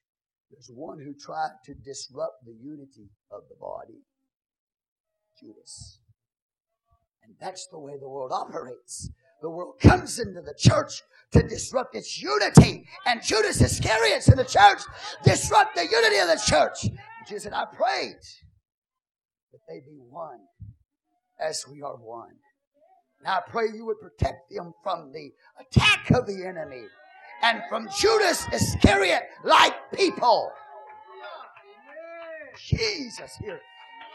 there's one who tried to disrupt the unity of the body Judas. And that's the way the world operates. The world comes into the church to disrupt its unity. And Judas Iscariot's in the church disrupt the unity of the church. Jesus said, I prayed that they be one as we are one. And I pray you would protect them from the attack of the enemy and from Judas Iscariot like people. Jesus, hear,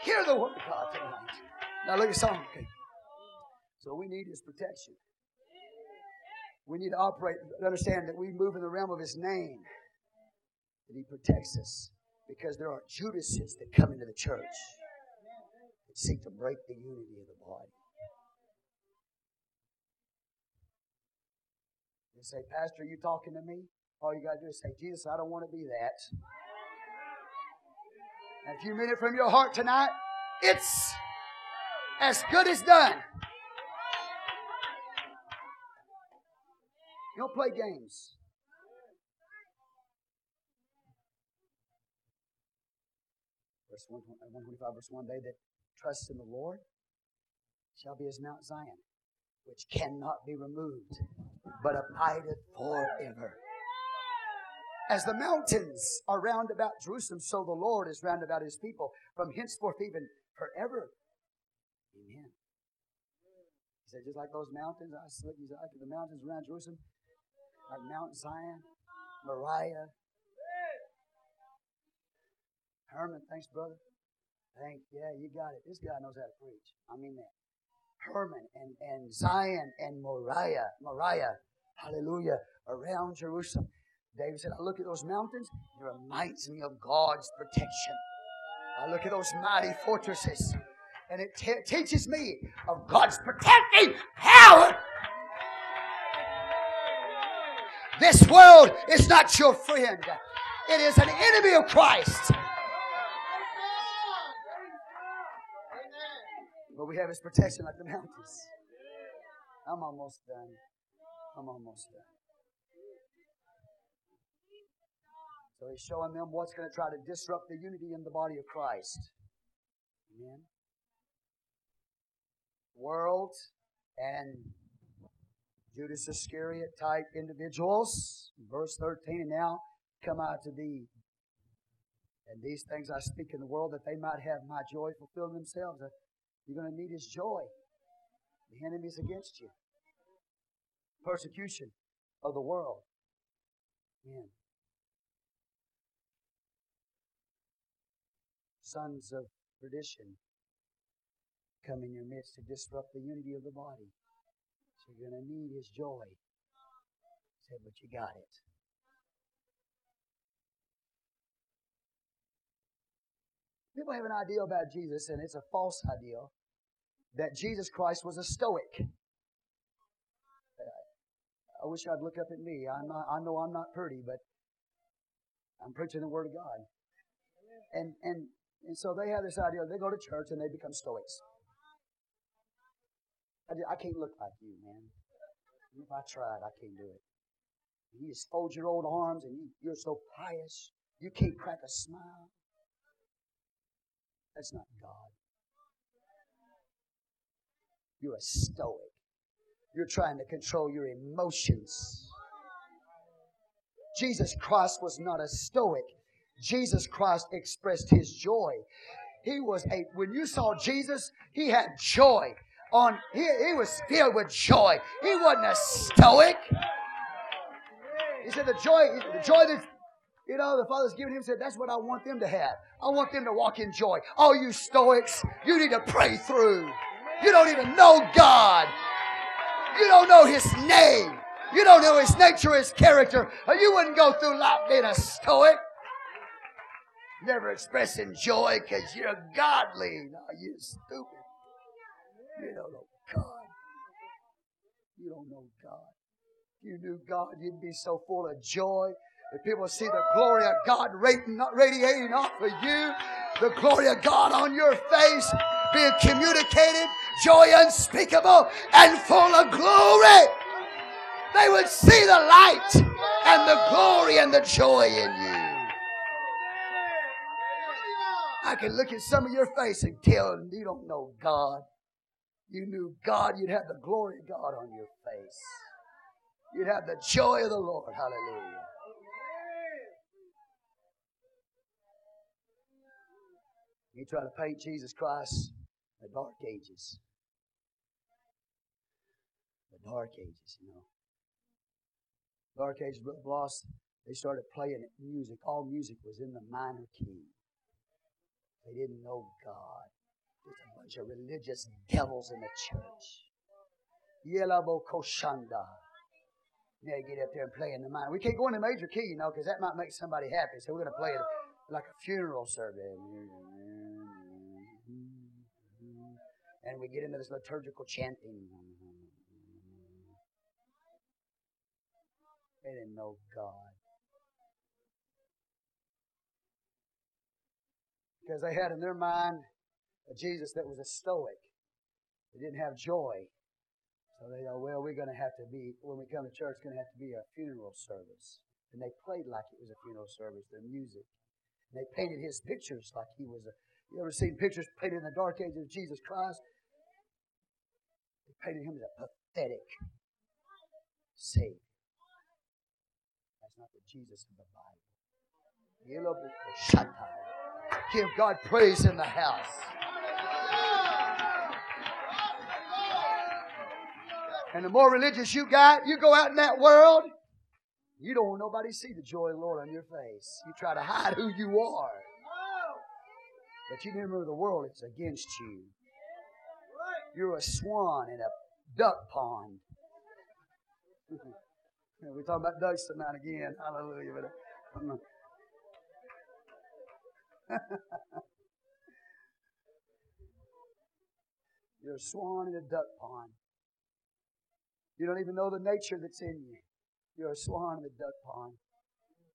hear the word of God tonight. Now look at something. Okay. So we need His protection. We need to operate, understand that we move in the realm of His name, that He protects us. Because there are Judases that come into the church that seek to break the unity of the body. Say, Pastor, are you talking to me? All you got to do is say, Jesus, I don't want to be that. And if you mean it from your heart tonight, it's as good as done. Don't play games. Verse 125, uh, verse 1 They that trust in the Lord shall be as Mount Zion, which cannot be removed, but abideth forever. As the mountains are round about Jerusalem, so the Lord is round about his people from henceforth even forever. Amen. He said, just like those mountains, I said, like the mountains around Jerusalem, like Mount Zion, Moriah. Hermon, thanks, brother. Thank, yeah, you got it. This guy knows how to preach. I mean that. Hermon and, and Zion and Moriah, Moriah, hallelujah, around Jerusalem. David said, I look at those mountains, it reminds me of God's protection. I look at those mighty fortresses, and it te- teaches me of God's protecting power. This world is not your friend. It is an enemy of Christ. But we have his protection like the mountains. I'm almost done. I'm almost done. So he's showing them what's going to try to disrupt the unity in the body of Christ. Amen. World and Judas Iscariot type individuals. Verse 13, and now come out to thee. And these things I speak in the world that they might have my joy fulfilled themselves. You're going to need his joy. The enemy's against you. Persecution of the world. Sons of perdition come in your midst to disrupt the unity of the body. So you're going to need his joy. Say, but you got it. People have an idea about Jesus, and it's a false idea, that Jesus Christ was a stoic. I wish I'd look up at me. I'm not, I know I'm not pretty, but I'm preaching the Word of God. And, and and so they have this idea they go to church and they become Stoics. I, I can't look like you, man. If I tried, I can't do it. You just fold your old arms and you, you're so pious, you can't crack a smile. That's not God. You're a stoic. You're trying to control your emotions. Jesus Christ was not a stoic. Jesus Christ expressed his joy. He was a, when you saw Jesus, he had joy. On, he, he was filled with joy. He wasn't a stoic. He said the joy, the joy that, you know, the Father's given him said, that's what I want them to have. I want them to walk in joy. All you stoics, you need to pray through. You don't even know God. You don't know His name. You don't know His nature, His character, you wouldn't go through life being a stoic never expressing joy because you're godly. No, you stupid. You don't know God. You don't know God. If you knew God, you'd be so full of joy. If people see the glory of God radiating off of you, the glory of God on your face, being communicated, joy unspeakable and full of glory, they would see the light and the glory and the joy in you. I can look at some of your face and tell you don't know God. You knew God, you'd have the glory of God on your face. You'd have the joy of the Lord. Hallelujah. You try to paint Jesus Christ the dark ages. The dark ages, you know. Dark ages, Brother Bloss, they started playing music. All music was in the minor key. They didn't know God. There's a bunch of religious devils in the church. Yelabo Koshanda. Yeah, get up there and play in the minor. We can't go in the major key, you know, because that might make somebody happy. So we're going to play it like a funeral service. And we get into this liturgical chanting. They didn't know God. Because they had in their mind a Jesus that was a stoic. They didn't have joy. So they thought, well, we're going to have to be, when we come to church, it's going to have to be a funeral service. And they played like it was a funeral service, their music. And they painted his pictures like he was a, you ever seen pictures painted in the dark ages of Jesus Christ? Painted him as a pathetic Savior. That's not the Jesus of the Bible. Give God praise in the house. And the more religious you got, you go out in that world, you don't want nobody to see the joy of the Lord on your face. You try to hide who you are. But you remember the world it's against you. You're a swan in a duck pond. We're talking about ducks tonight again. Hallelujah. Uh, You're a swan in a duck pond. You don't even know the nature that's in you. You're a swan in a duck pond.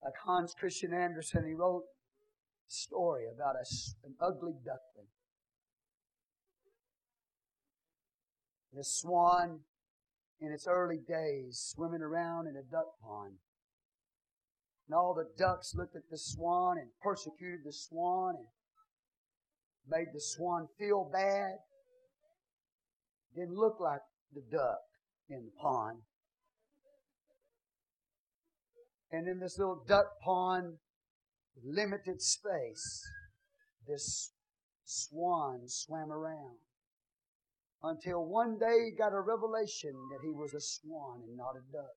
Like Hans Christian Andersen, he wrote a story about a, an ugly duckling. This swan, in its early days, swimming around in a duck pond. And all the ducks looked at the swan and persecuted the swan and made the swan feel bad. Didn't look like the duck in the pond. And in this little duck pond, limited space, this swan swam around. Until one day he got a revelation that he was a swan and not a duck.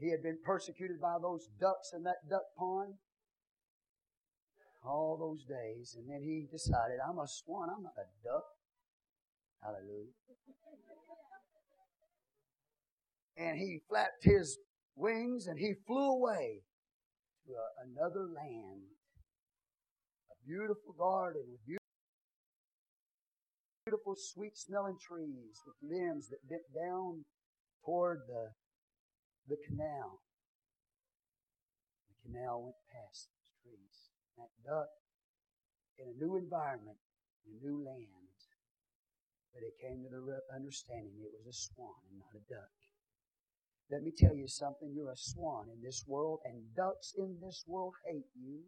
He had been persecuted by those ducks in that duck pond all those days. And then he decided, I'm a swan, I'm not a duck. Hallelujah. And he flapped his wings and he flew away to a, another land. A beautiful garden with beautiful, beautiful sweet smelling trees with limbs that bent down toward the the canal. The canal went past those trees. That duck in a new environment, in a new land. But it came to the understanding it was a swan and not a duck. Let me tell you something. You're a swan in this world, and ducks in this world hate you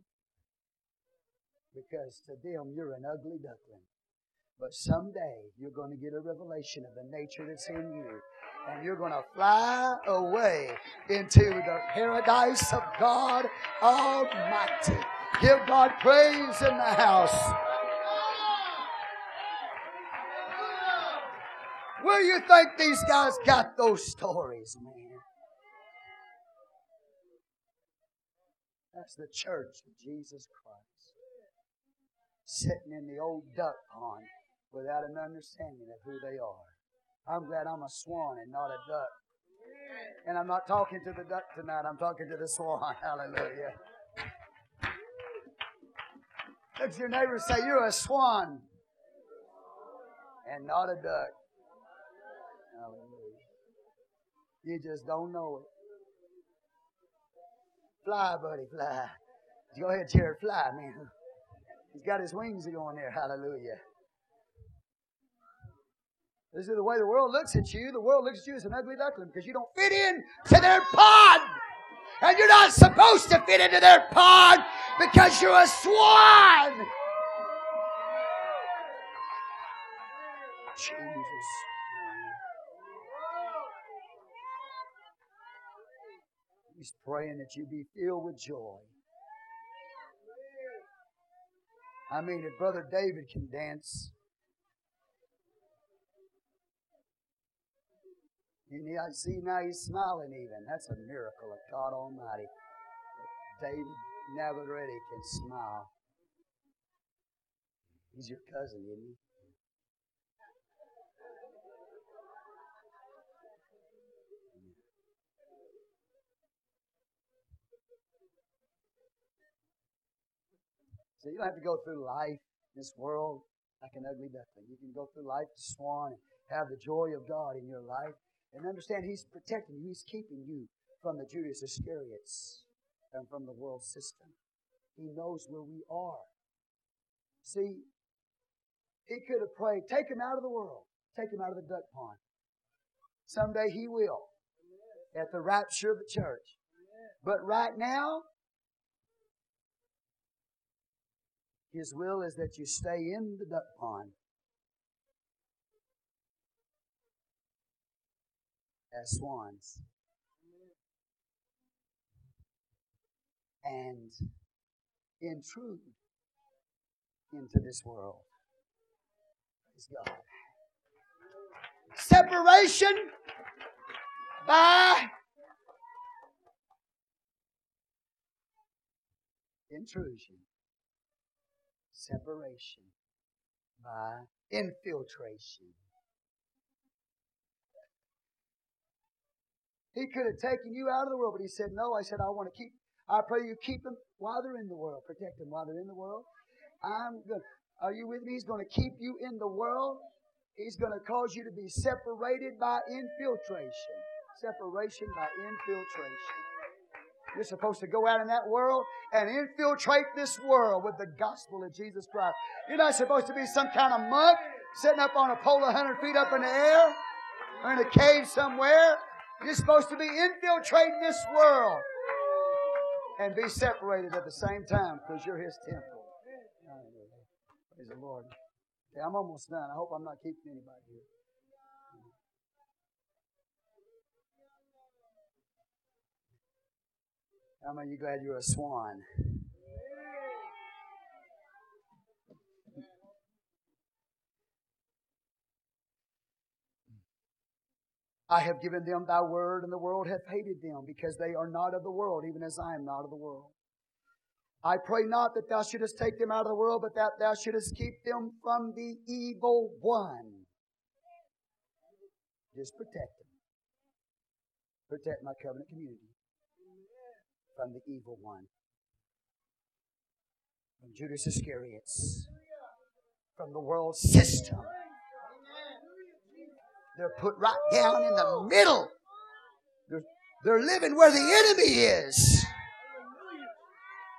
because to them you're an ugly duckling. But someday you're going to get a revelation of the nature that's in you and you're going to fly away into the paradise of God Almighty. Give God praise in the house. Where do you think these guys got those stories, man? That's the church of Jesus Christ. Sitting in the old duck pond without an understanding of who they are. I'm glad I'm a swan and not a duck. And I'm not talking to the duck tonight, I'm talking to the swan. Hallelujah. Look your neighbor say, You're a swan and not a duck. Hallelujah. You just don't know it. Fly, buddy, fly. Go ahead, Jared, fly, man. He's got his wings going there. Hallelujah. This is the way the world looks at you. The world looks at you as an ugly duckling because you don't fit in to their pod. And you're not supposed to fit into their pod because you're a swan. Jesus. He's praying that you be filled with joy. I mean, if Brother David can dance, And I see now he's smiling even. That's a miracle of God Almighty. David Navarrete can smile. He's your cousin, isn't he? So you don't have to go through life, this world, like an ugly duckling. You can go through life to swan and have the joy of God in your life and understand He's protecting you. He's keeping you from the Judas Iscariots and from the world system. He knows where we are. See, he could have prayed, take him out of the world, take him out of the duck pond. Someday he will at the rapture of the church. But right now, his will is that you stay in the duck pond. As swans. And intrude into this world. Praise God. Separation by intrusion. Separation by infiltration. He could have taken you out of the world, but he said, No, I said, I want to keep, I pray you keep them while they're in the world. Protect them while they're in the world. I'm going are you with me? He's going to keep you in the world. He's going to cause you to be separated by infiltration. Separation by infiltration. You're supposed to go out in that world and infiltrate this world with the gospel of Jesus Christ. You're not supposed to be some kind of monk sitting up on a pole 100 feet up in the air or in a cave somewhere. You're supposed to be infiltrating this world and be separated at the same time because you're His temple. Praise the Lord. Okay, I'm almost done. I hope I'm not keeping anybody here. How many of you glad you're a swan? I have given them thy word, and the world hath hated them, because they are not of the world, even as I am not of the world. I pray not that thou shouldest take them out of the world, but that thou shouldest keep them from the evil one. Just protect them. Protect my covenant community from the evil one. From Judas Iscariot's. From the world system. They're put right down in the middle. They're, they're living where the enemy is.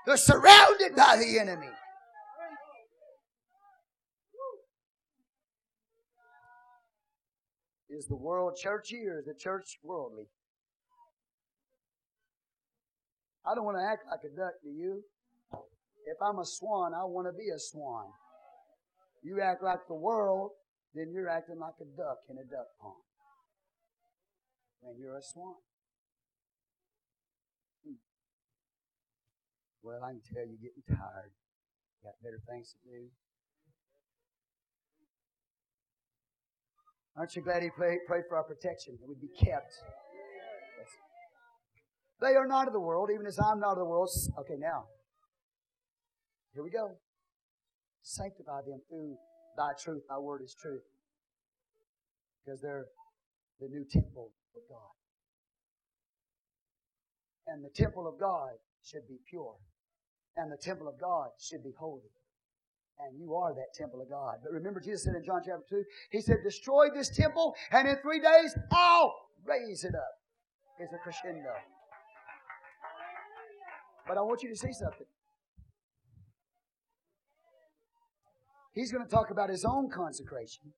They're surrounded by the enemy. Is the world churchy or is the church worldly? I don't want to act like a duck, to you? If I'm a swan, I want to be a swan. You act like the world, then you're acting like a duck in a duck pond. And you're a swan. Hmm. Well, I can tell you're getting tired. Got better things to do. Aren't you glad he prayed, prayed for our protection, that we'd be kept? They are not of the world, even as I'm not of the world. Okay, now, here we go. Sanctify them through thy truth. Thy word is truth. Because they're the new temple of God. And the temple of God should be pure and the temple of God should be holy. And you are that temple of God. But remember, Jesus said in John chapter 2, He said, Destroy this temple, and in three days I'll raise it up. It's a crescendo. But I want you to see something. He's going to talk about his own consecration.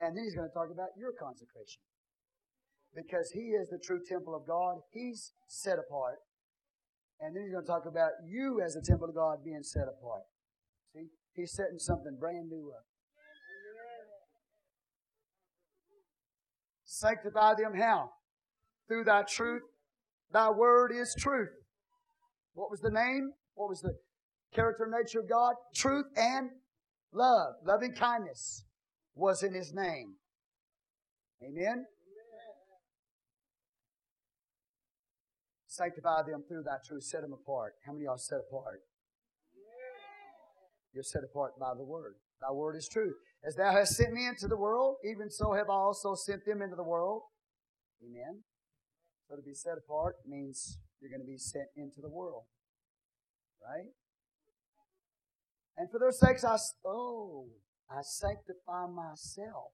And then he's going to talk about your consecration. Because he is the true temple of God. He's set apart. And then he's going to talk about you as the temple of God being set apart. See? He's setting something brand new up. Sanctify them how? Through thy truth. Thy word is truth. What was the name? What was the character nature of God? Truth and love. Loving kindness was in his name. Amen? Sanctify them through thy truth. Set them apart. How many of y'all set apart? You're set apart by the word. Thy word is truth. As thou hast sent me into the world, even so have I also sent them into the world. Amen. So to be set apart means you're going to be sent into the world. Right? And for their sakes, I, oh, I sanctify myself.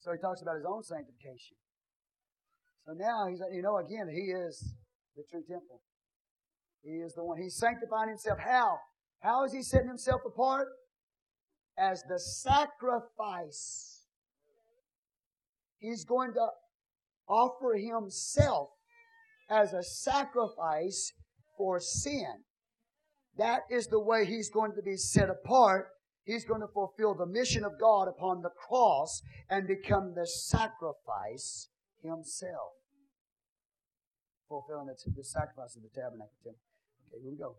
So he talks about his own sanctification. So now he's, you know, again, he is the true temple. He is the one. He's sanctifying himself. How? How is he setting himself apart? As the sacrifice. He's going to offer himself as a sacrifice for sin. That is the way he's going to be set apart. He's going to fulfill the mission of God upon the cross and become the sacrifice himself. Fulfilling the, the sacrifice of the tabernacle temple. Okay, here we go.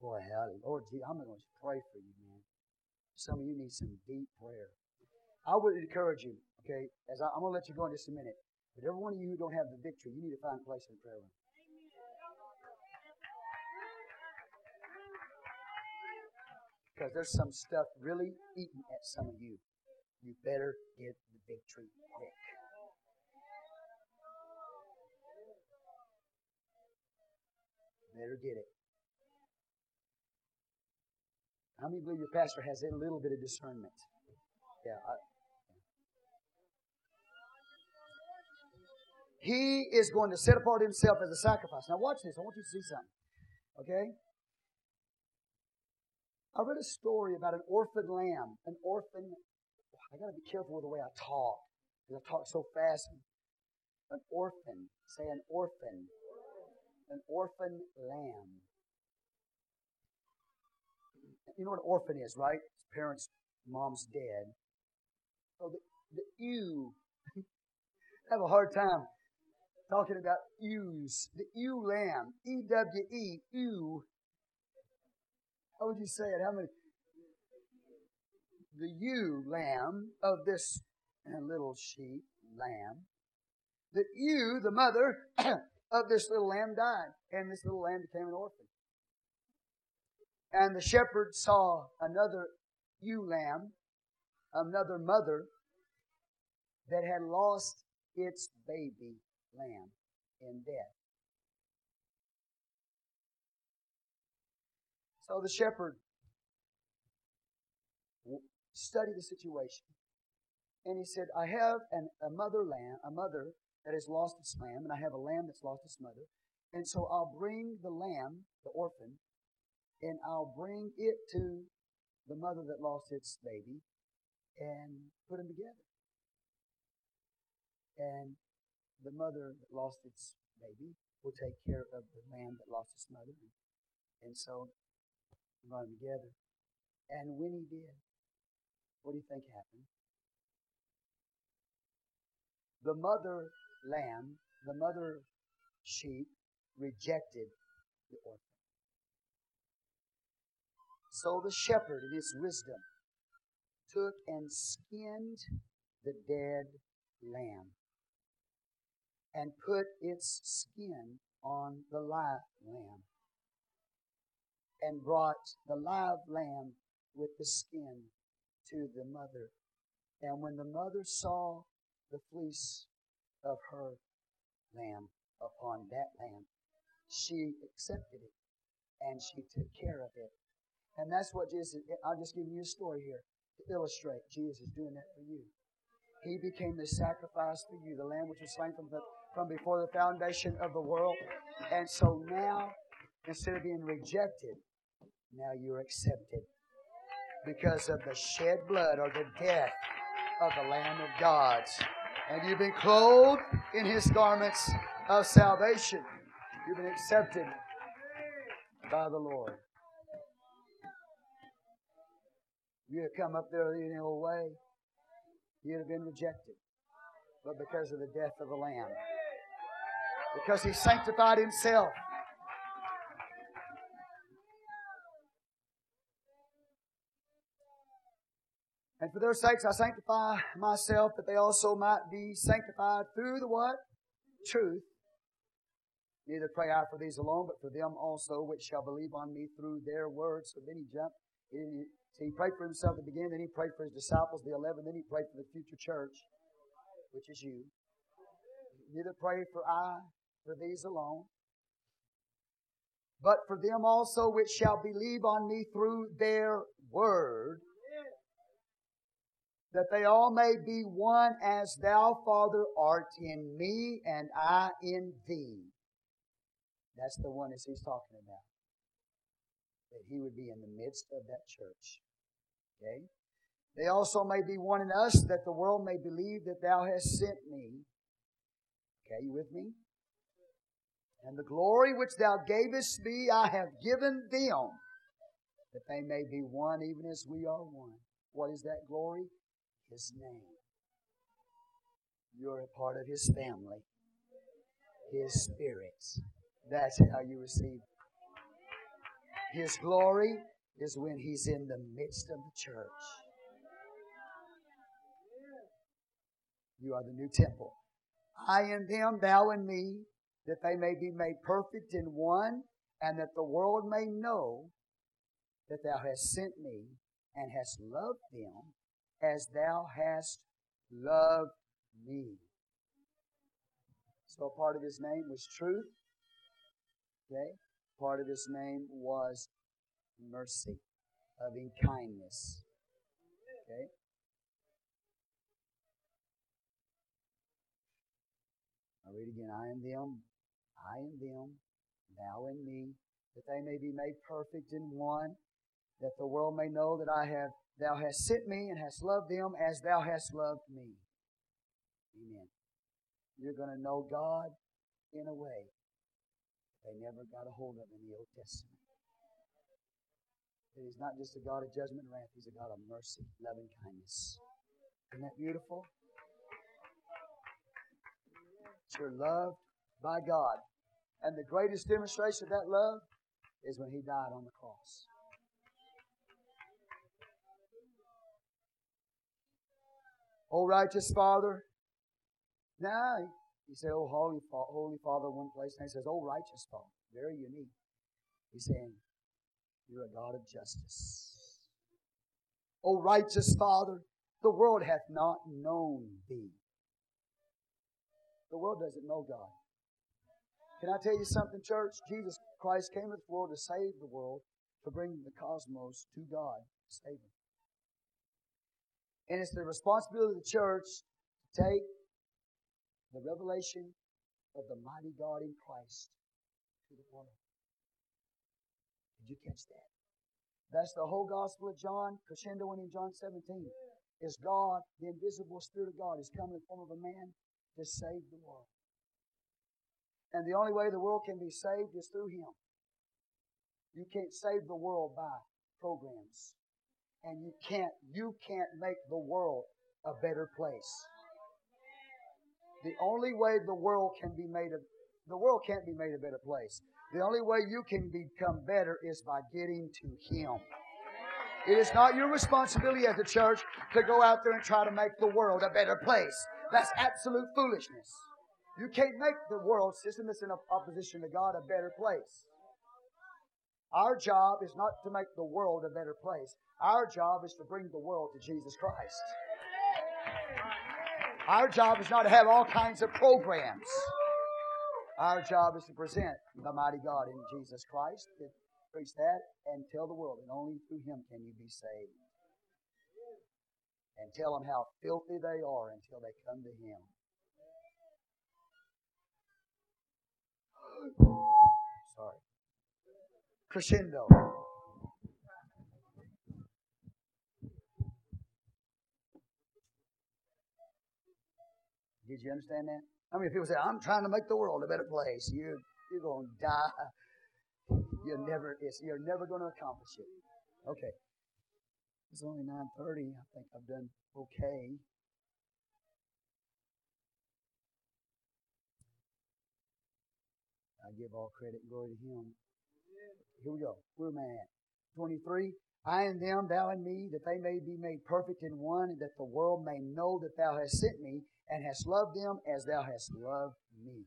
Boy, howdy. Lord, gee, I'm going to pray for you, man. Some of you need some deep prayer. I would encourage you, okay, as I, am going to let you go in just a minute. But every one of you who don't have the victory, you need to find a place in prayer room. Because there's some stuff really eating at some of you. You better get the victory quick. Better get it. How many believe your pastor has a little bit of discernment? Yeah. I, he is going to set apart himself as a sacrifice. Now, watch this. I want you to see something. Okay? I read a story about an orphan lamb. An orphan. I got to be careful with the way I talk because I talk so fast. An orphan. Say an orphan. An orphan lamb. You know what an orphan is, right? His parents, mom's dead. So the, the ewe, I have a hard time talking about ewes. The ewe lamb, E W E, ewe. How would you say it? How many? The ewe lamb of this eh, little sheep lamb. The ewe, the mother of this little lamb, died, and this little lamb became an orphan. And the shepherd saw another ewe lamb, another mother that had lost its baby lamb in death. So the shepherd studied the situation. And he said, I have an, a mother lamb, a mother that has lost its lamb, and I have a lamb that's lost its mother. And so I'll bring the lamb, the orphan, and I'll bring it to the mother that lost its baby and put them together. And the mother that lost its baby will take care of the lamb that lost its mother. And so them together. And when he did, what do you think happened? The mother lamb, the mother sheep, rejected the orphan. So the shepherd, in his wisdom, took and skinned the dead lamb and put its skin on the live lamb and brought the live lamb with the skin to the mother. And when the mother saw the fleece of her lamb upon that lamb, she accepted it and she took care of it. And that's what Jesus, I'll just give you a story here to illustrate Jesus doing that for you. He became the sacrifice for you, the lamb which was slain from, the, from before the foundation of the world. And so now, instead of being rejected, now you're accepted because of the shed blood or the death of the Lamb of God. And you've been clothed in his garments of salvation. You've been accepted by the Lord. You'd have come up there any old way, you'd have been rejected. But because of the death of the Lamb, because he sanctified himself, And for their sakes I sanctify myself, that they also might be sanctified through the what? Truth. Neither pray I for these alone, but for them also which shall believe on me through their words. So then he jumped. He, he prayed for himself at the beginning, then he prayed for his disciples, the eleven, then he prayed for the future church, which is you. Neither pray for I for these alone, but for them also which shall believe on me through their word, that they all may be one as thou, Father, art in me and I in thee. That's the one that he's talking about. That he would be in the midst of that church. Okay? They also may be one in us, that the world may believe that thou hast sent me. Okay, you with me? And the glory which thou gavest me, I have given them, that they may be one even as we are one. What is that glory? His name. You're a part of His family, His Spirit. That's how you receive His glory is when He's in the midst of the church. You are the new temple. I in them, thou in me, that they may be made perfect in one, and that the world may know that thou hast sent me and hast loved them as thou hast loved me. So part of his name was truth. Okay? Part of his name was mercy, loving kindness. Okay? I'll read again. I am them, I am them, thou and me, that they may be made perfect in one, that the world may know that I have thou hast sent me and hast loved them as thou hast loved me. Amen. You're going to know God in a way they never got a hold of in the Old Testament. That he's not just a God of judgment and wrath, he's a God of mercy, loving kindness. Isn't that beautiful? You're loved by God. And the greatest demonstration of that love is when he died on the cross. Oh, righteous Father. Now, he said, Oh, Holy, Holy Father, one place. And he says, Oh, righteous Father. Very unique. He's saying, You're a God of justice. Oh, righteous Father, the world hath not known thee. The world doesn't know God. Can I tell you something, church? Jesus Christ came to the world to save the world, to bring the cosmos to God, to save them. And it's the responsibility of the church to take the revelation of the mighty God in Christ to the world. Did you catch that? That's the whole gospel of John, crescendo in John 17. Is God, the invisible Spirit of God, is coming in the form of a man to save the world. And the only way the world can be saved is through Him. You can't save the world by programs. And you can't, you can't make the world a better place. The only way the world can be made a, the world can't be made a better place. The only way you can become better is by getting to Him. It is not your responsibility as a church to go out there and try to make the world a better place. That's absolute foolishness. You can't make the world system that's in opposition to God a better place. Our job is not to make the world a better place. Our job is to bring the world to Jesus Christ. Our job is not to have all kinds of programs. Our job is to present the mighty God in Jesus Christ, to preach that, and tell the world, and only through Him can you be saved. And tell them how filthy they are until they come to Him. Sorry. Crescendo. Did you understand that? How many people say, I'm trying to make the world a better place. You, you're going to die. You're never, you're never going to accomplish it. Okay. It's only 9.30. I think I've done okay. I give all credit and glory to Him. Here we go. Where am I at? 23. I and them, thou and me, that they may be made perfect in one, and that the world may know that thou hast sent me, and hast loved them as thou hast loved me.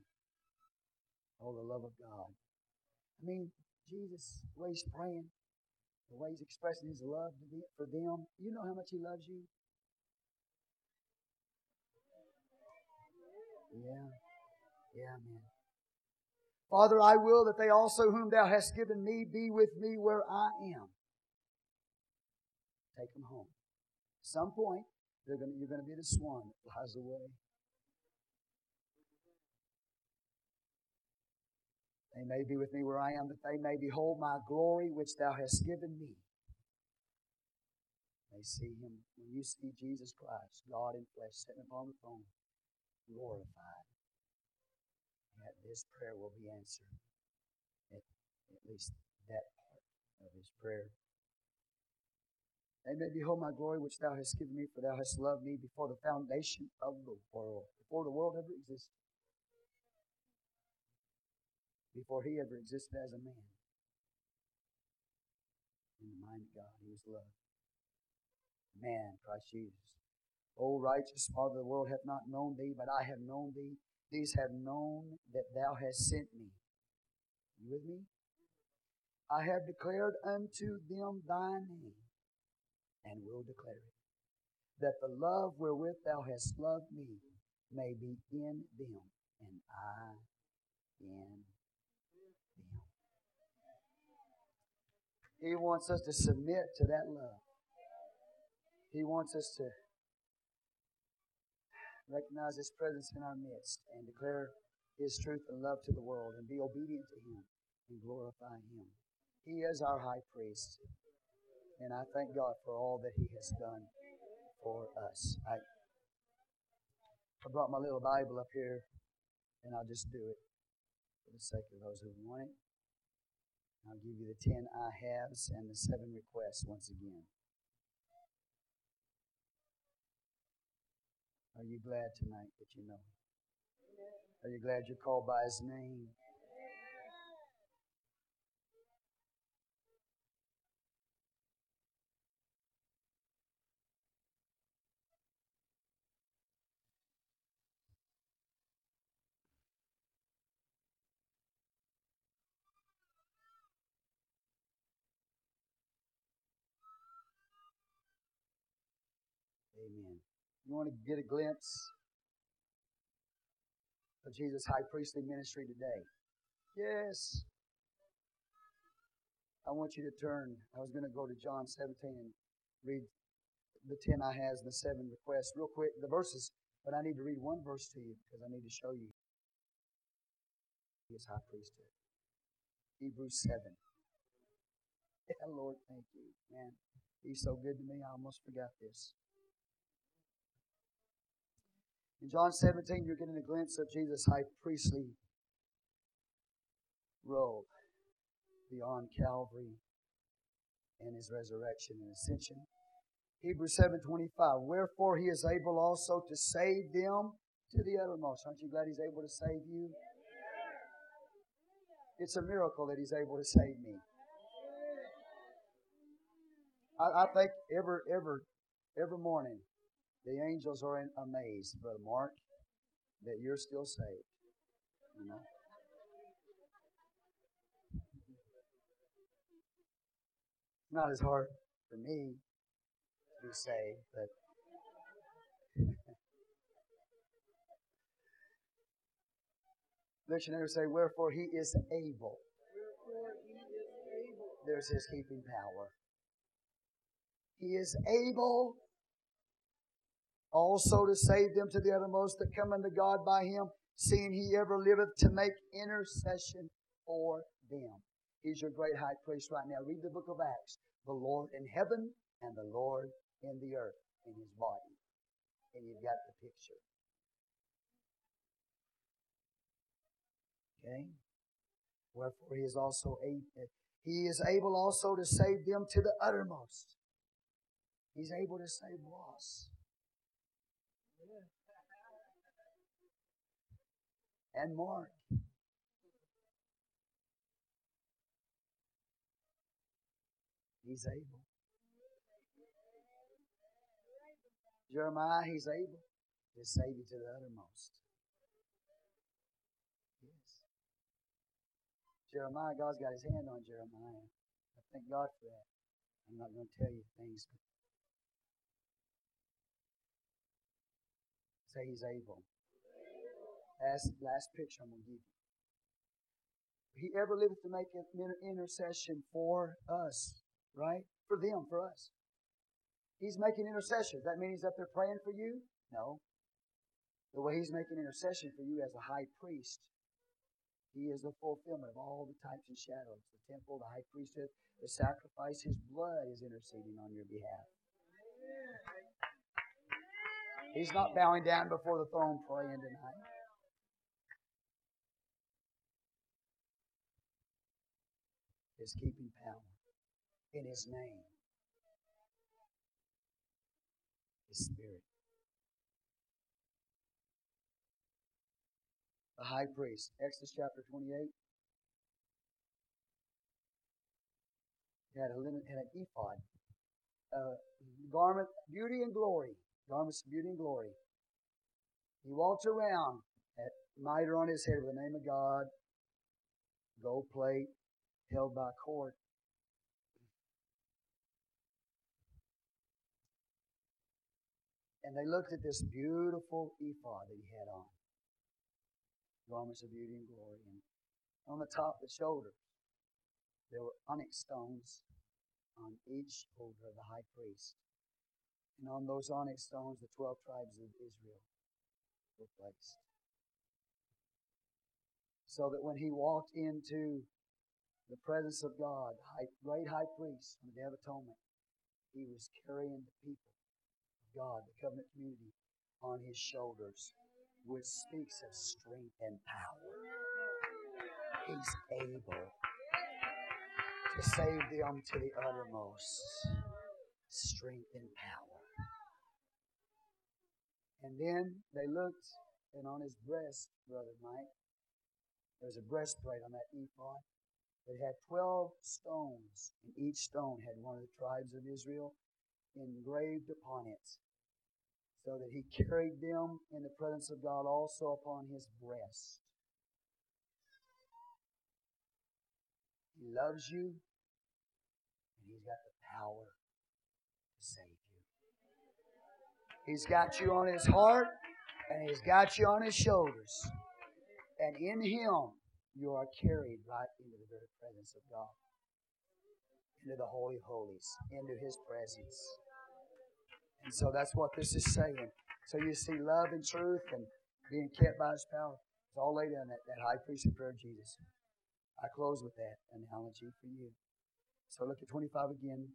Oh, the love of God. I mean, Jesus, the way he's praying, the way he's expressing his love for them, you know how much he loves you? Yeah. Yeah, man. Father, I will that they also whom thou hast given me be with me where I am. Take them home. At some point, they're gonna, you're going to be the swan that flies away. They may be with me where I am, that they may behold my glory which thou hast given me. They see him, when you see Jesus Christ, God in flesh, sitting upon the throne, glorified, that this prayer will be answered. At, at least that part of his prayer. May behold my glory which thou hast given me, for thou hast loved me before the foundation of the world, before the world ever existed before he ever existed as a man. In the mind of God, he was loved. Man, Christ Jesus. O righteous Father, the world hath not known thee, but I have known thee. These have known that thou hast sent me. You with me? I have declared unto them thy name, and will declare it, that the love wherewith thou hast loved me may be in them, and I in them. He wants us to submit to that love. He wants us to recognize His presence in our midst and declare His truth and love to the world and be obedient to Him and glorify Him. He is our high priest. And I thank God for all that He has done for us. I, I brought my little Bible up here, and I'll just do it for the sake of those who want it. I'll give you the ten I haves and the seven requests once again. Are you glad tonight that you know? him? Are you glad you're called by His name? Amen. You want to get a glimpse of Jesus' high priestly ministry today? Yes. I want you to turn. I was going to go to John 17 and read the 10 I has and the 7 requests real quick, the verses, but I need to read one verse to you because I need to show you his high priesthood. Hebrews 7. Yeah, Lord, thank you. Man, he's so good to me, I almost forgot this. In John 17, you're getting a glimpse of Jesus' high priestly robe beyond Calvary and his resurrection and ascension. Hebrews 7:25 Wherefore he is able also to save them to the uttermost. Aren't you glad he's able to save you? It's a miracle that he's able to save me. I, I think every every every morning the angels are amazed, Brother Mark, that you're still saved. You know? Not as hard for me to saved, but Missionaries say, Wherefore he is able. There's his keeping power. He is able also to save them to the uttermost that come unto God by him, seeing he ever liveth to make intercession for them. He's your great high priest right now. Read the book of Acts. The Lord in heaven and the Lord in the earth in his body. And you've got the picture. Okay? Wherefore he is also able, eh, he is able also to save them to the uttermost. He's able to save lost. And Mark. He's able. Jeremiah, he's able to save you to the uttermost. Yes. Jeremiah, God's got his hand on Jeremiah. I thank God for that. I'm not going to tell you things. Say he's able. Last, last picture I'm going to give you. He ever liveth to make intercession for us, right? For them, for us. He's making intercession. Does that mean he's up there praying for you? No. The way he's making intercession for you as a high priest, he is the fulfillment of all the types and shadows. The temple, the high priesthood, the sacrifice, his blood is interceding on your behalf. He's not bowing down before the throne praying tonight. His keeping power in His name, His Spirit. The high priest, Exodus chapter 28. He had a linen, had an ephod, a garment, beauty and glory, garments of beauty and glory. He walked around at mitre on his head with the name of God, gold plate, held by court. And they looked at this beautiful ephod that he had on. Garments of beauty and glory. And on the top, of the shoulders, there were onyx stones on each shoulder of the high priest. And on those onyx stones, the 12 tribes of Israel were placed. So that when he walked into the presence of God, high, great high priest on the Day of Atonement, he was carrying the people of God, the covenant community, on his shoulders, which speaks of strength and power. He's able to save them um, to the uttermost. Strength and power. And then they looked, and on his breast, Brother Mike, there was a breastplate on that ephod. It had 12 stones, and each stone had one of the tribes of Israel engraved upon it, so that he carried them in the presence of God also upon his breast. He loves you, and he's got the power to save you. He's got you on his heart, and he's got you on his shoulders. And in him, you are carried right into the very presence of God, into the Holy Holies, into His presence. And so that's what this is saying. So you see love and truth and being kept by His power. It's all laid in that, that high priestly prayer of Jesus. I close with that analogy for you. So look at 25 again.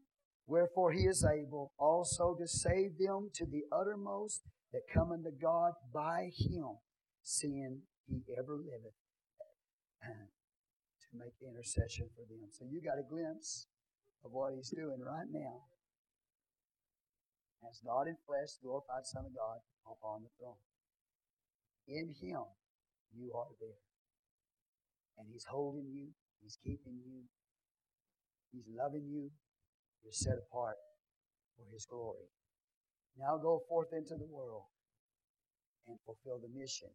Wherefore he is able also to save them to the uttermost that come unto God by him, seeing he ever liveth to make intercession for them. So you got a glimpse of what he's doing right now. As God in flesh, glorified Son of God, upon the throne. In him, you are there. And he's holding you, he's keeping you, he's loving you. You're set apart for his glory. Now go forth into the world and fulfill the mission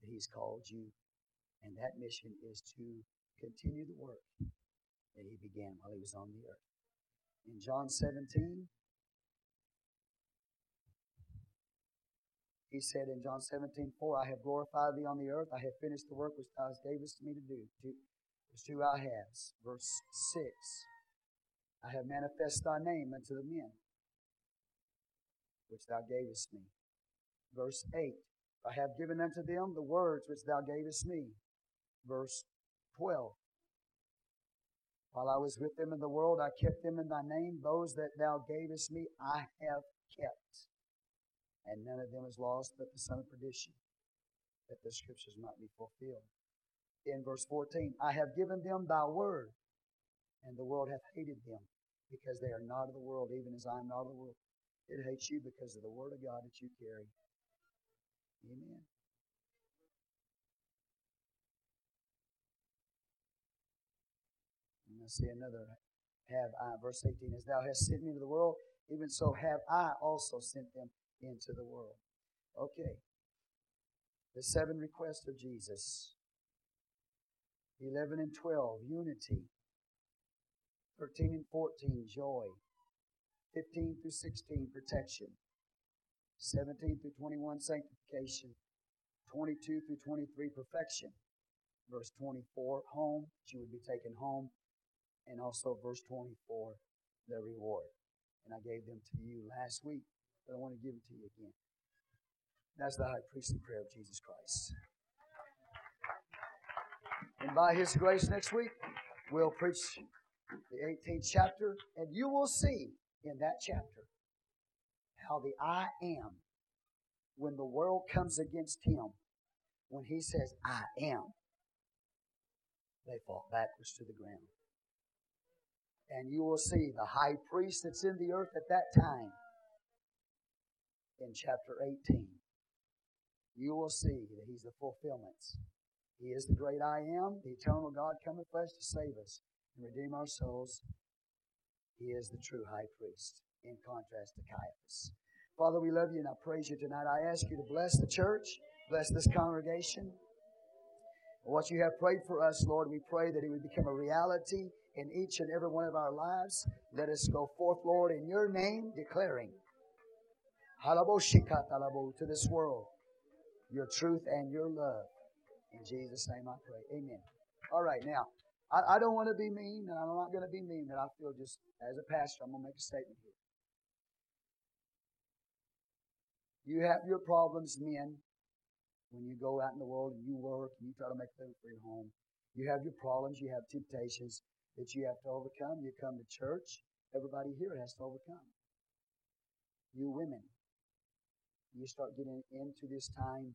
that he's called you and that mission is to continue the work that he began while he was on the earth. In John 17, he said in John 17, 4, I have glorified thee on the earth. I have finished the work which thou gavest me to do. There's two I have. Verse 6, I have manifest thy name unto the men which thou gavest me. Verse 8, I have given unto them the words which thou gavest me verse 12. While I was with them in the world, I kept them in thy name. Those that thou gavest me, I have kept. And none of them is lost but the son of perdition, that the scriptures might be fulfilled. In verse 14, I have given them thy word, and the world hath hated them, because they are not of the world, even as I am not of the world. It hates you because of the word of God that you carry. Amen. I see another have I. Verse 18, as thou hast sent me into the world, even so have I also sent them into the world. Okay. The seven requests of Jesus. 11 and 12, unity. 13 and 14, joy. 15 through 16, protection. 17 through 21, sanctification. 22 through 23, perfection. Verse 24, home, she would be taken home. And also verse 24, the reward. And I gave them to you last week, but I want to give them to you again. That's the high priestly prayer of Jesus Christ. And by His grace next week, we'll preach the 18th chapter, and you will see in that chapter how the I am, when the world comes against Him, when He says, I am, they fall backwards to the ground. And you will see the high priest that's in the earth at that time in chapter 18. You will see that he's the fulfillments. He is the great I am, the eternal God come flesh to save us and redeem our souls. He is the true high priest in contrast to Caiaphas. Father, we love you and I praise you tonight. I ask you to bless the church, bless this congregation. What you have prayed for us, Lord, we pray that it would become a reality in each and every one of our lives. Let us go forth, Lord, in your name, declaring to this world your truth and your love. In Jesus' name I pray. Amen. All right, now, I, I don't want to be mean, and I'm not going to be mean, but I feel just as a pastor, I'm going to make a statement here. You have your problems, men, when you go out in the world and you work and you try to make things for your home. You have your problems, you have temptations that you have to overcome. You come to church, everybody here has to overcome. You women, you start getting into this time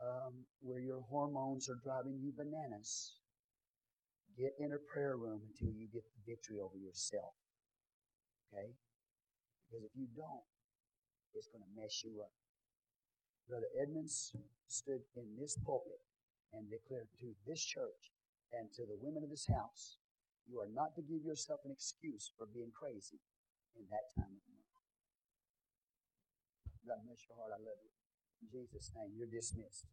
um, where your hormones are driving you bananas. Get in a prayer room until you get the victory over yourself. Okay? Because if you don't, it's going to mess you up. Brother Edmonds stood in this pulpit and declared to this church and to the women of this house, you are not to give yourself an excuse for being crazy in that time of month. God bless your heart. I love you. In Jesus' name, you're dismissed.